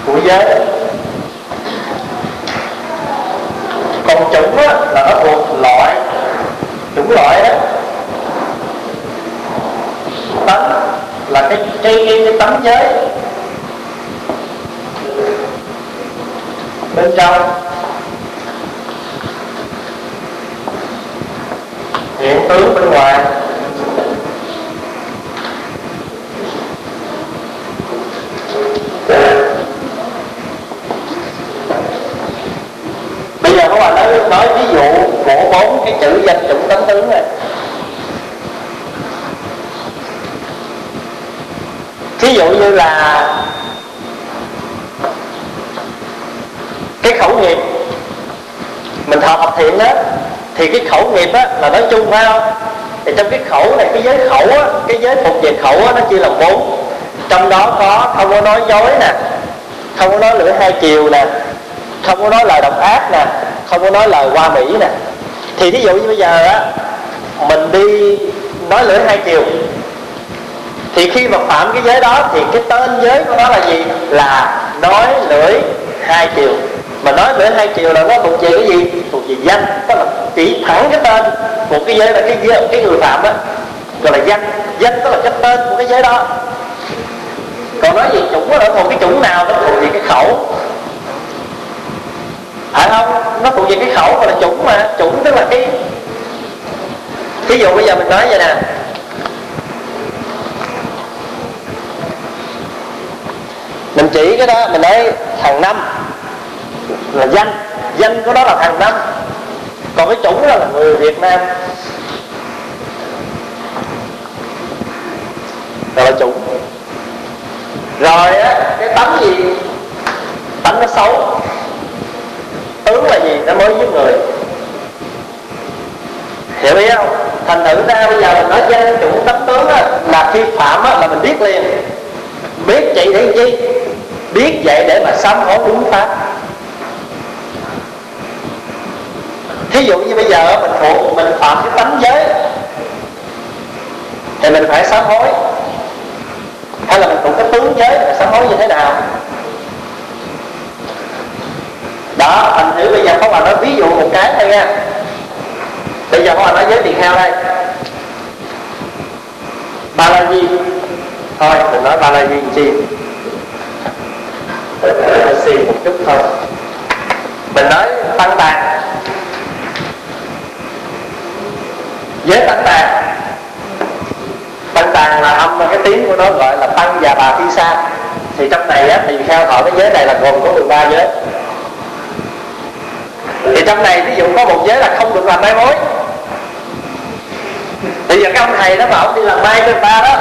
của giới. Còn chủng á, là nó thuộc loại chủng loại đó. Tánh là cái cái cái, cái tánh giới. Bên trong hiện tướng bên ngoài bây giờ các bạn nói nói ví dụ của bốn cái chữ danh chủng tánh tướng này ví dụ như là cái khẩu nghiệp mình thọ học thiện đó thì cái khẩu nghiệp á, là nói chung phải không? Thì trong cái khẩu này, cái giới khẩu á, cái giới phục về khẩu á, nó chia làm bốn. Trong đó có, không có nói dối nè, không có nói lưỡi hai chiều nè, không có nói lời độc ác nè, không có nói lời qua mỹ nè. Thì thí dụ như bây giờ á, mình đi nói lưỡi hai chiều, thì khi mà phạm cái giới đó thì cái tên giới của nó là gì? Là nói lưỡi hai chiều. Mà nói lưỡi hai chiều là nó thuộc về cái gì? Thuộc về danh, tức là chỉ thẳng cái tên một cái giới là cái giới, cái người phạm đó gọi là danh danh tức là cái tên của cái giới đó. Còn nói về chủng nó thuộc cái chủng nào nó thuộc về cái khẩu. Phải không? Nó thuộc về cái khẩu gọi là chủng mà chủng tức là cái ví dụ bây giờ mình nói vậy nè. Mình chỉ cái đó mình nói thằng năm là danh danh của đó là thằng năm còn cái chủ đó là người việt nam. Gọi là chủ. Rồi á cái tánh gì? Tánh nó xấu. Tướng là gì? Nó mới với người. Hiểu ý không? Thành thử ra bây giờ mình nói danh chủ tánh tướng á, là khi phạm á, là mình biết liền. Biết vậy để chi? Biết vậy để mà sám hối đúng pháp. Thí dụ như bây giờ mình phụ, mình phạm cái tánh giới thì mình phải sám hối. Hay là mình phụ cái tướng giới mình sám hối như thế nào? Đó thành thử bây giờ không là nói ví dụ một cái thôi nha. Bây giờ không là nói giới tiền heo đây. Ba la di thôi mình nói ba la di chi? Mình xì một chút thôi. Mình nói tăng tàng giới tăng tàng. Tăng tàng là âm cái tiếng của nó gọi là tăng và bà phi sa. Thì trong này á thì theo họ cái giới này là gồm có 13 giới. Thì trong này ví dụ có một giới là không được làm mai mối. Bây giờ cái ông thầy đó mà ông đi làm mai cho ta đó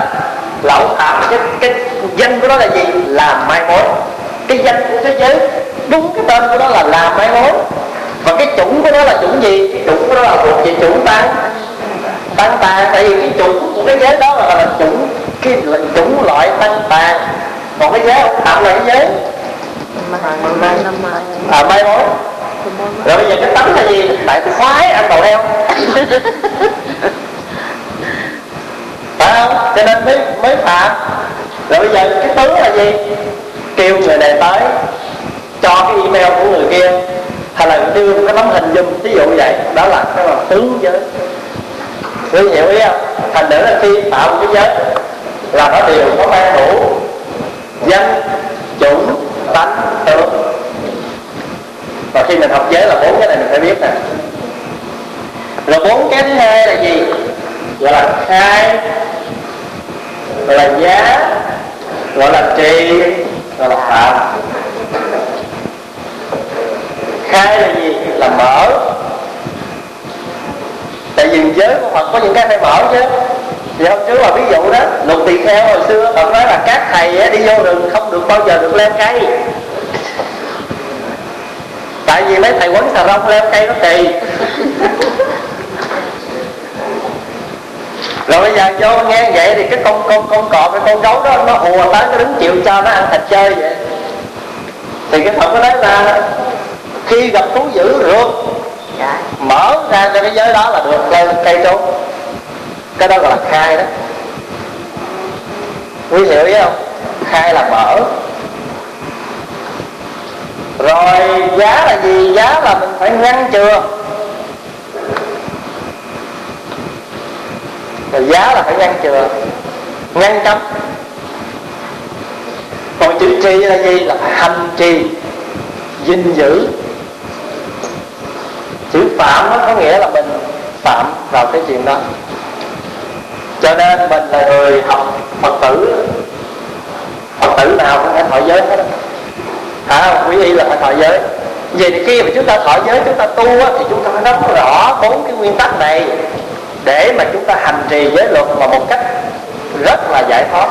là ông phạm cái, cái danh của nó là gì? Làm mai mối. Cái danh của thế giới đúng cái tên của nó là làm mai mối. Và cái chủng của nó là chủng gì? Cái chủng của nó là thuộc về chủng tăng tăng tàn tại vì cái chủng của cái giới đó là, là chủng cái là chủng loại tăng tàn còn cái giới ông phạm là cái giới? À mai mối. Rồi bây giờ cái tánh là gì? Tại tôi khoái ăn đầu heo phải không? Cho nên mới mới phạm rồi bây giờ cái tướng là gì? Kêu người này tới cho cái email của người kia. Hay là đưa cái tấm hình dung ví dụ vậy. Đó là cái là tướng giới. Quý hiểu ý không? Thành nữ là khi tạo một cái giới Là nó đều có mang đủ Danh, chủng, tánh, tướng Và khi mình học giới là bốn cái này mình phải biết nè Rồi bốn cái thứ hai là gì? Gọi là khai Gọi là giá Gọi là trì Gọi là phạm Khai là gì? Là mở tại vì giới của Phật có những cái phải mở chứ. Thì hôm trước là ví dụ đó, lục tỳ kheo hồi xưa Phật nói là các thầy đi vô rừng không được bao giờ được leo cây. Tại vì mấy thầy quấn xà rong leo cây nó kỳ. Rồi bây giờ vô nghe vậy thì cái con con con cọp, cái con gấu đó, nó hùa tới nó đứng chịu cho nó ăn thịt chơi vậy. Thì cái phật có nói là khi gặp thú dữ rượt mở ra cho cái giới đó là được cây, cây trốn. Cái đó gọi là khai đó. Quý hiểu ý không? Khai là mở. Rồi giá là gì? Giá là mình phải ngăn chừa. Rồi giá là phải ngăn chừa. Ngăn cấm. Còn chữ trì là gì? Là phải hành trì gìn giữ chữ phạm nó có nghĩa là mình phạm vào cái chuyện đó. Cho nên mình là người học phật tử. Phật tử nào cũng phải thọ giới hết. Hả quý y là phải thọ giới. Vậy thì khi mà chúng ta thọ giới chúng ta tu á, thì chúng ta phải nắm rõ bốn cái nguyên tắc này để mà chúng ta hành trì giới luật mà một cách rất là giải thoát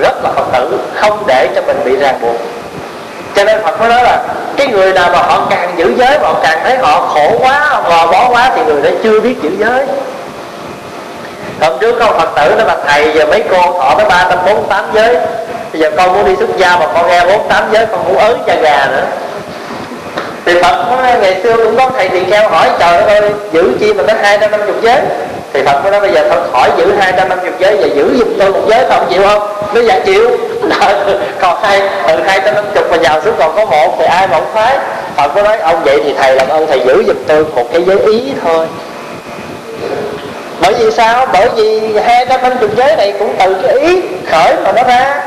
rất là phật tử không để cho mình bị ràng buộc cho nên Phật mới nói là cái người nào mà họ càng giữ giới mà họ càng thấy họ khổ quá gò bó quá thì người đó chưa biết giữ giới. Hôm trước có một phật tử nó là thầy giờ mấy cô họ tới ba trăm bốn tám giới bây giờ con muốn đi xuất gia mà con nghe bốn tám giới con muốn ới cha gà nữa. Thì phật nói, ngày xưa cũng có thầy tỳ kheo hỏi trời ơi giữ chi mà tới hai trăm năm chục giới? Thì phật mới nói, bây giờ thôi khỏi giữ hai trăm năm chục giới và giữ giùm tôi một giới không chịu không? Nó dạ chịu. Còn hai từ hai trăm năm chục mà nhào xuống còn có một thì ai mà không phái phật mới nói, ông vậy thì thầy làm ơn, thầy giữ giùm tôi một cái giới ý thôi. Bởi vì sao? Bởi vì hai trăm năm chục giới này cũng từ cái ý khởi mà nó ra.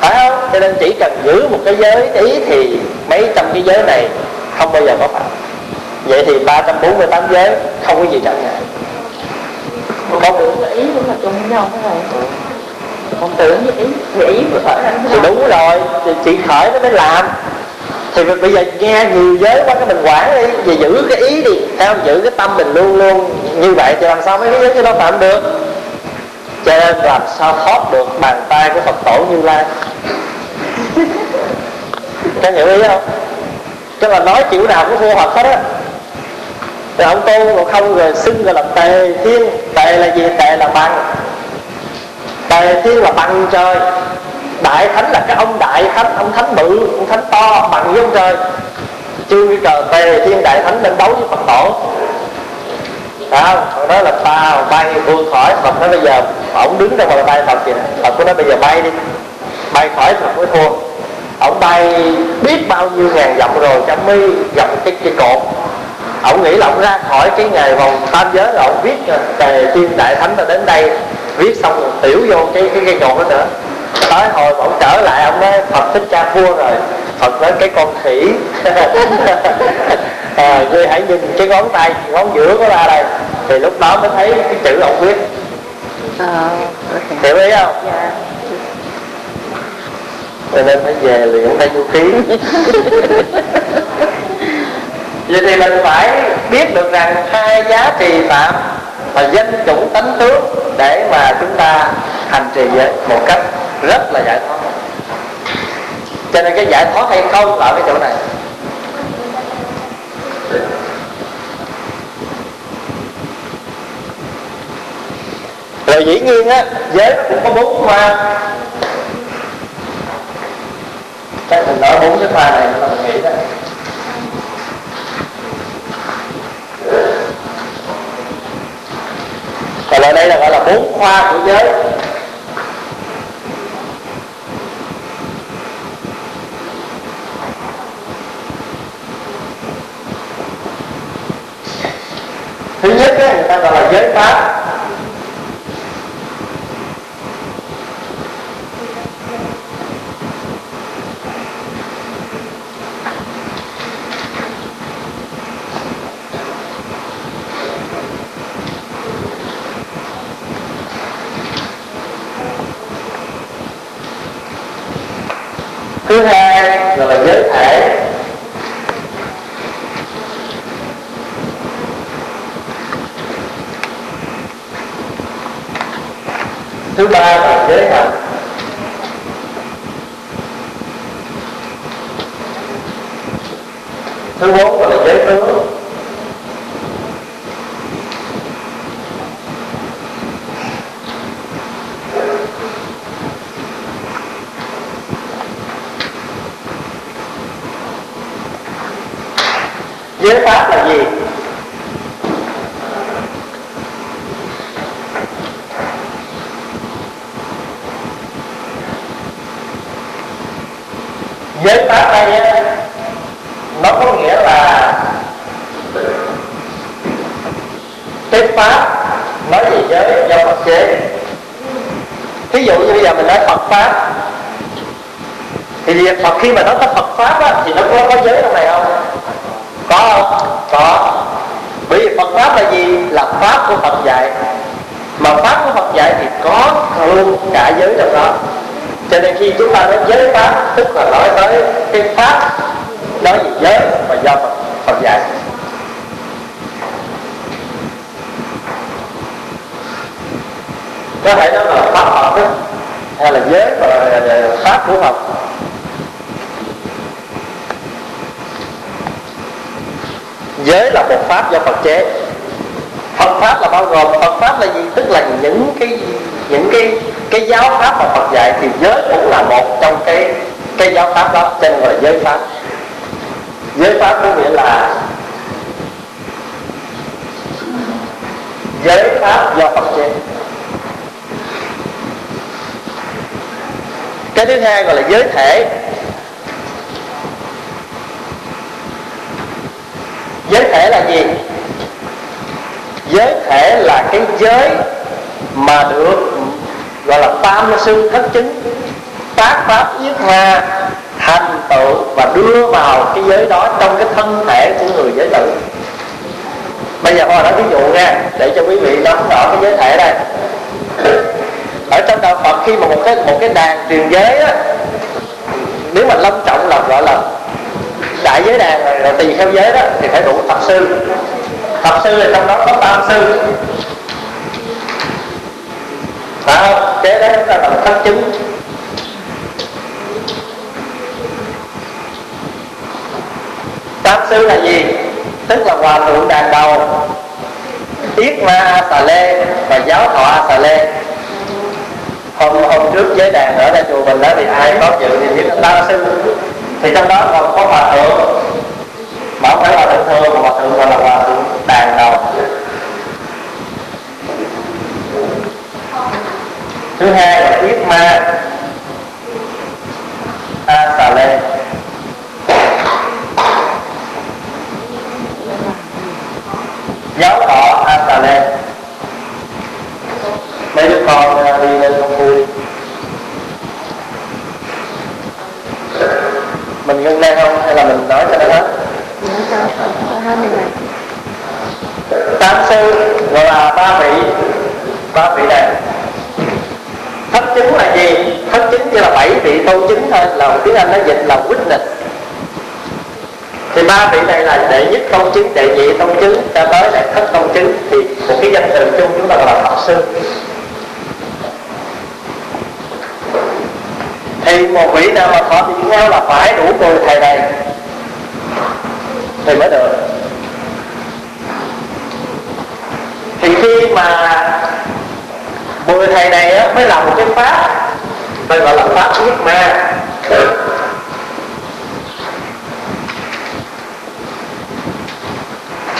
Phải không? Cho nên chỉ cần giữ một cái giới ý thì mấy trăm cái giới này không bao giờ có phạm vậy thì 348 giới không có gì trở ngại con tưởng với ý cũng là chung với nhau thế này con tưởng với ý với ý vừa khởi ra thì đúng rồi thì chị khởi nó mới làm. Thì bây giờ nghe nhiều giới quá cái mình quản đi về giữ cái ý đi theo giữ cái tâm mình luôn luôn như vậy thì làm sao mấy cái giới cái đó phạm được? Cho nên làm sao thoát được bàn tay của phật tổ như lai? Các hiểu ý không? Tức là nói kiểu nào cũng phù hợp hết á rồi ông tôn còn không rồi xưng gọi là tề thiên. Tề là gì? Tề là bằng. Tề thiên là bằng trời. Đại thánh là cái ông đại thánh, ông thánh bự, ông thánh to bằng với ông trời. Chưa cái cờ, tề thiên đại thánh lên đấu với phật tổ. Phải không? Còn là ta bay buông khỏi phật, nói bây giờ ông đứng trong bàn tay phật kìa. Phật có nói bây giờ bay đi. Bay khỏi phật mới thua. Ông bay biết bao nhiêu ngàn dặm rồi chẳng mới gặp cái cái cột ông nghĩ là ông ra khỏi cái ngày vòng tam giới rồi ông viết tề thiên đại thánh là đến đây viết xong rồi tiểu vô cái cái cây cột đó nữa. Tới hồi ông trở lại ông nói phật thích ca thua rồi. Phật nói cái con khỉ. À, ngươi hãy nhìn cái ngón tay ngón giữa của ra đây. Thì lúc đó mới thấy cái chữ ông viết. Ờ hiểu ý không? Dạ. Cho nên phải về luyện tay vũ khí vậy thì mình phải biết được rằng hai giá trị phạm và danh chủng tánh tướng để mà chúng ta hành trì với một cách rất là giải thoát. Cho nên cái giải thoát hay không ở cái chỗ này? Rồi dĩ nhiên á, giới nó cũng có bốn hoa chắc mình nói bốn cái hoa này là mình nghĩ đó. Còn ở đây là gọi là bốn khoa của giới. Thứ nhất á, người ta gọi là giới pháp thứ hai gọi là giới thể thứ ba là giới hạnh thứ bốn gọi là giới tướng giới pháp là gì giới pháp đây á, nó có nghĩa là cái pháp nói về giới do Phật chế thí dụ như bây giờ mình nói Phật pháp thì việc Phật khi mà nói tới Phật pháp á, thì nó có có giới trong này không có không có bởi vì Phật pháp là gì là pháp của Phật dạy mà pháp của Phật dạy thì có luôn cả giới trong đó cho nên khi chúng ta nói giới pháp tức là nói tới cái pháp nói về giới và do Phật, Phật dạy có thể nói là pháp Phật đó, hay là giới và là pháp của Phật giới là một pháp do Phật chế Phật pháp là bao gồm Phật pháp là gì tức là những cái những cái cái giáo pháp mà Phật dạy thì giới cũng là một trong cái cái giáo pháp đó cho nên gọi là giới pháp giới pháp có nghĩa là giới pháp do Phật chế. Cái thứ hai gọi là giới thể. Giới thể là gì? Giới thể là cái giới mà được, gọi là tam sư thất chứng. Tác pháp yết ma thành tựu và đưa vào cái giới đó trong cái thân thể của người giới tử bây giờ hoa nói ví dụ nha để cho quý vị nắm rõ cái giới thể đây. Ở trong đạo Phật khi mà một cái một cái đàn truyền giới á nếu mà long trọng là gọi là đại giới đàn rồi, rồi tùy theo giới đó thì phải đủ thập sư. Thập sư là trong đó có tam sư. Phải không? Kế đó chúng ta làm thất chứng. Tam sư là gì? Tức là hòa thượng đàn đầu yết ma xà lê và giáo thọ a xà lê. Hôm hôm trước giới đàn ở đây chùa mình đó thì ai có dự thì biết là sư. Thì trong đó còn có hòa thượng. Mà không phải hòa thượng thường mà hòa thượng gọi là hòa thượng đàn đầu thứ hai là yết ma a xà lê. Giáo họ an tà lê mấy đứa con đi lên không vui. Mình ngưng đây không? Hay là mình nói cho nó hết? Hai mươi ngày sư gọi là ba vị. Ba vị này. Thất chứng là gì? Thất chứng chỉ là bảy vị tu chính thôi. Là tiếng anh nó dịch là witness thì ba vị này là đệ nhất công chứng đệ nhị công chứng cho tới đệ thất công chứng. Thì một cái danh từ chung chúng ta gọi là pháp sư. Thì một vị nào mà thọ tỳ theo là phải đủ 10 thầy này thì mới được. Thì khi mà 10 thầy này á, mới làm một cái pháp đây gọi là pháp yết ma.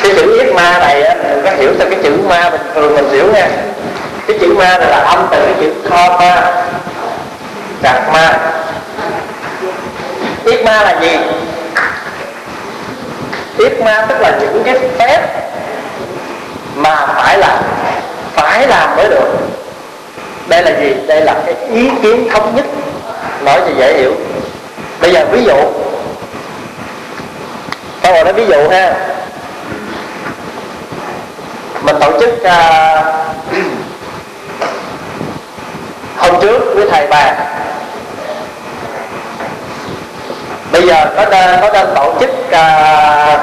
Cái chữ yết ma này á, mình có hiểu theo cái chữ ma bình thường mình hiểu nha. Cái chữ ma này là âm từ cái chữ kho ma gạt ma. Yết ma là gì? Yết ma tức là những cái phép mà phải làm phải làm mới được. Đây là gì? Đây là cái ý kiến thống nhất. Nói cho dễ hiểu. Bây giờ ví dụ. Tao bạn nói ví dụ ha mình tổ chức uh, hôm trước với thầy bà. Bây giờ có nên có nên tổ chức uh,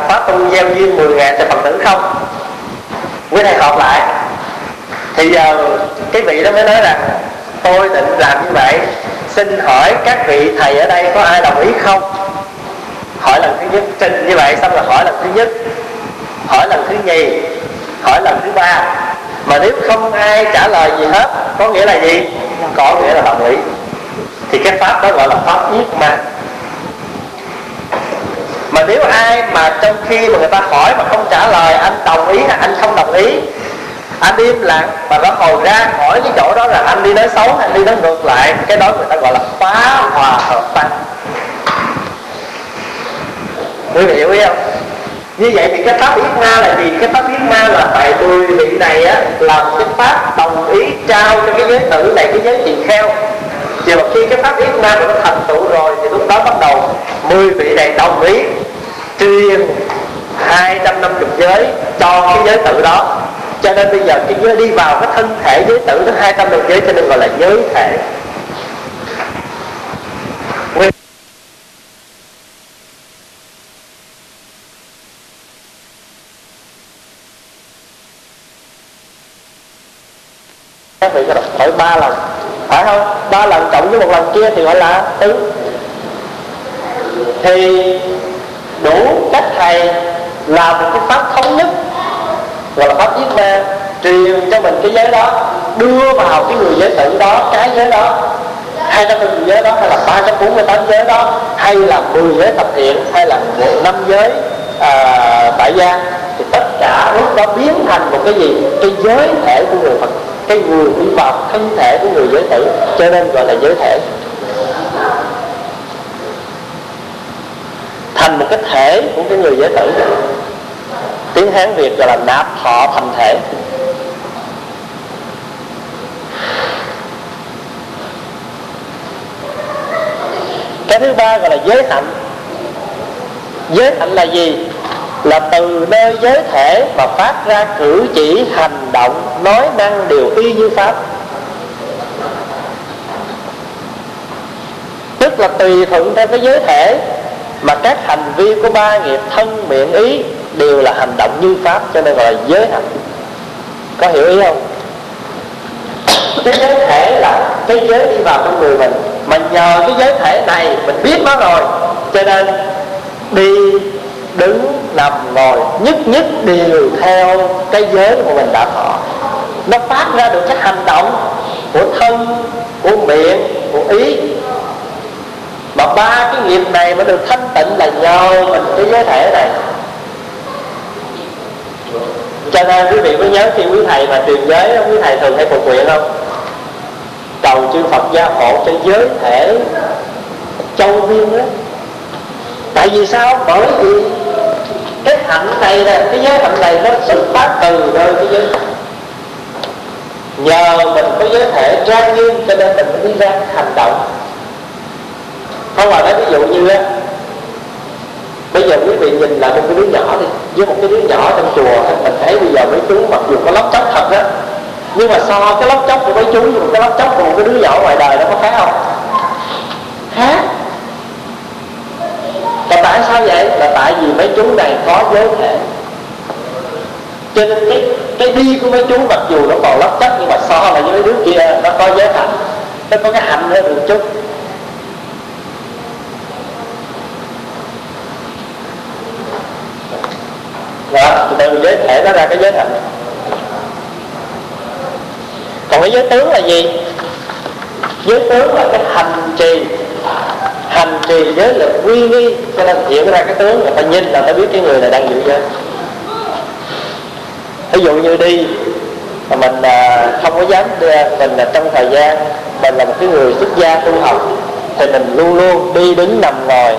khóa tu gieo duyên 10 ngày cho phật tử không? Với thầy họp lại. Thì giờ cái vị đó mới nói là tôi định làm như vậy. Xin hỏi các vị thầy ở đây có ai đồng ý không? Hỏi lần thứ nhất trình như vậy xong là hỏi lần thứ nhất. Hỏi lần thứ nhì hỏi lần thứ ba. Mà nếu không ai trả lời gì hết, có nghĩa là gì? Có nghĩa là đồng ý. Thì cái pháp đó gọi là pháp yết ma. Mà nếu ai mà trong khi mà người ta hỏi mà không trả lời, anh đồng ý hay anh không đồng ý, anh im lặng mà nó hồi ra khỏi cái chỗ đó là anh đi nói xấu anh đi nói ngược lại, cái đó người ta gọi là phá hòa hợp tăng quý vị hiểu ý không? Như vậy thì cái pháp yết na là gì? Cái pháp yết na là tại mười vị này á làm cái pháp đồng ý trao cho cái giới tử này, cái giới tỳ kheo. Và mà khi cái pháp yết na nó thành tựu rồi thì lúc đó bắt đầu mười vị này đồng ý truyền 250 giới cho cái giới tử đó. Cho nên bây giờ cái giới đi vào cái thân thể giới tử nó 250 giới cho nên gọi là giới thể. Nguyên các vị có đọc hỏi ba lần. Phải không? Ba lần cộng với một lần kia thì gọi là tứ. Thì đủ cách thầy làm một cái pháp thống nhất gọi là pháp giết ma truyền cho mình cái giới đó đưa vào cái người giới tử đó cái giới đó hai trăm người giới đó hay là ba trăm bốn mươi tám giới đó hay là mười giới thập thiện hay là một năm giới à, tại gia thì tất cả lúc đó biến thành một cái gì? Cái giới thể của người phật cái người đi vào thân thể của người giới tử, cho nên gọi là giới thể. Thành một cái thể của cái người giới tử. Tiếng hán việt gọi là nạp thọ thành thể. Cái thứ ba gọi là giới hạnh. Giới hạnh là gì? Là từ nơi giới thể mà phát ra cử chỉ hành động nói năng đều y như pháp tức là tùy thuận theo cái giới thể mà các hành vi của ba nghiệp thân, miệng, ý đều là hành động như pháp, cho nên gọi là giới hành. có hiểu ý không cái giới thể là cái giới đi vào trong người mình, mà nhờ cái giới thể này mình biết nó rồi, cho nên đi đứng nằm ngồi nhất nhất đều theo cái giới mà mình đã thọ nó phát ra được cái hành động của thân, của miệng, của ý. Mà ba cái nghiệp này mới được thanh tịnh là nhờ mình cái giới thể này. Cho nên quý vị có nhớ khi quý thầy mà truyền giới quý thầy thường hay phục nguyện không? Cầu chư Phật gia hộ cho giới thể châu viên đó tại vì sao? Bởi vì hạnh này nè, cái giới hạnh này nó xuất phát từ nơi cái giới nhờ mình có giới thể trang nghiêm cho nên mình mới đi ra hành động. Không mà nói ví dụ như á, bây giờ quý vị nhìn lại một cái đứa nhỏ đi, với một cái đứa nhỏ trong chùa mình thấy bây giờ mấy chú mặc dù có lóc chóc thật đó nhưng mà so cái lóc chóc của mấy chú với một cái lóc chóc của một cái đứa nhỏ ngoài đời nó có khác không? Khác và tại sao vậy? Là tại vì mấy chú này có giới thể. Cho nên cái cái đi của mấy chú mặc dù nó còn lấp chóc nhưng mà so lại với mấy đứa kia, nó có giới hạnh nó có cái hạnh hơn một chút. Đó, từ giới thể nó ra cái giới hạnh còn cái giới tướng là gì? Giới tướng là cái hành trì hành trì giới là quy nghi cho nên hiện ra cái tướng người ta nhìn là ta biết cái người này đang giữ giới. Ví dụ như đi mà mình à, không có dám đưa mình là trong thời gian mình là một cái người xuất gia tu học thì mình luôn luôn đi đứng nằm ngồi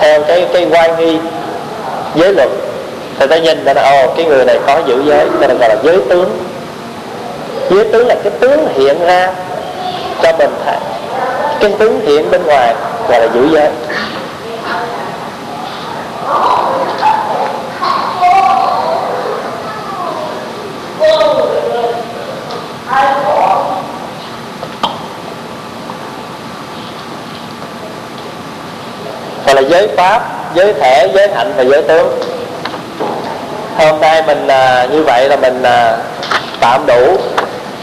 theo cái cái quan nghi giới luật. Thì ta nhìn ta là ồ cái người này có giữ giới nên gọi là giới tướng. Giới tướng là cái tướng hiện ra cho mình thấy. Cái tướng hiện bên ngoài gọi là giữ giới gọi là giới pháp giới thể giới hạnh và giới tướng. Hôm nay mình à, như vậy là mình à, tạm đủ.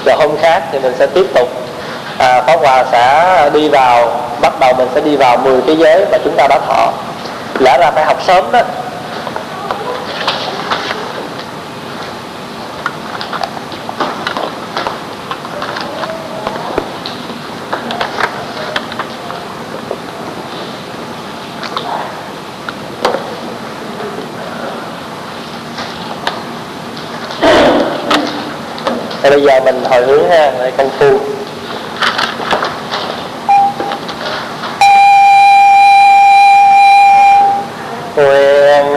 Rồi hôm khác thì mình sẽ tiếp tục à, Pháp Hòa sẽ đi vào bắt đầu mình sẽ đi vào 10 cái giới mà chúng ta đã thọ. Lẽ ra phải học sớm đó. Thì bây giờ mình hồi hướng ha, công phu. quyền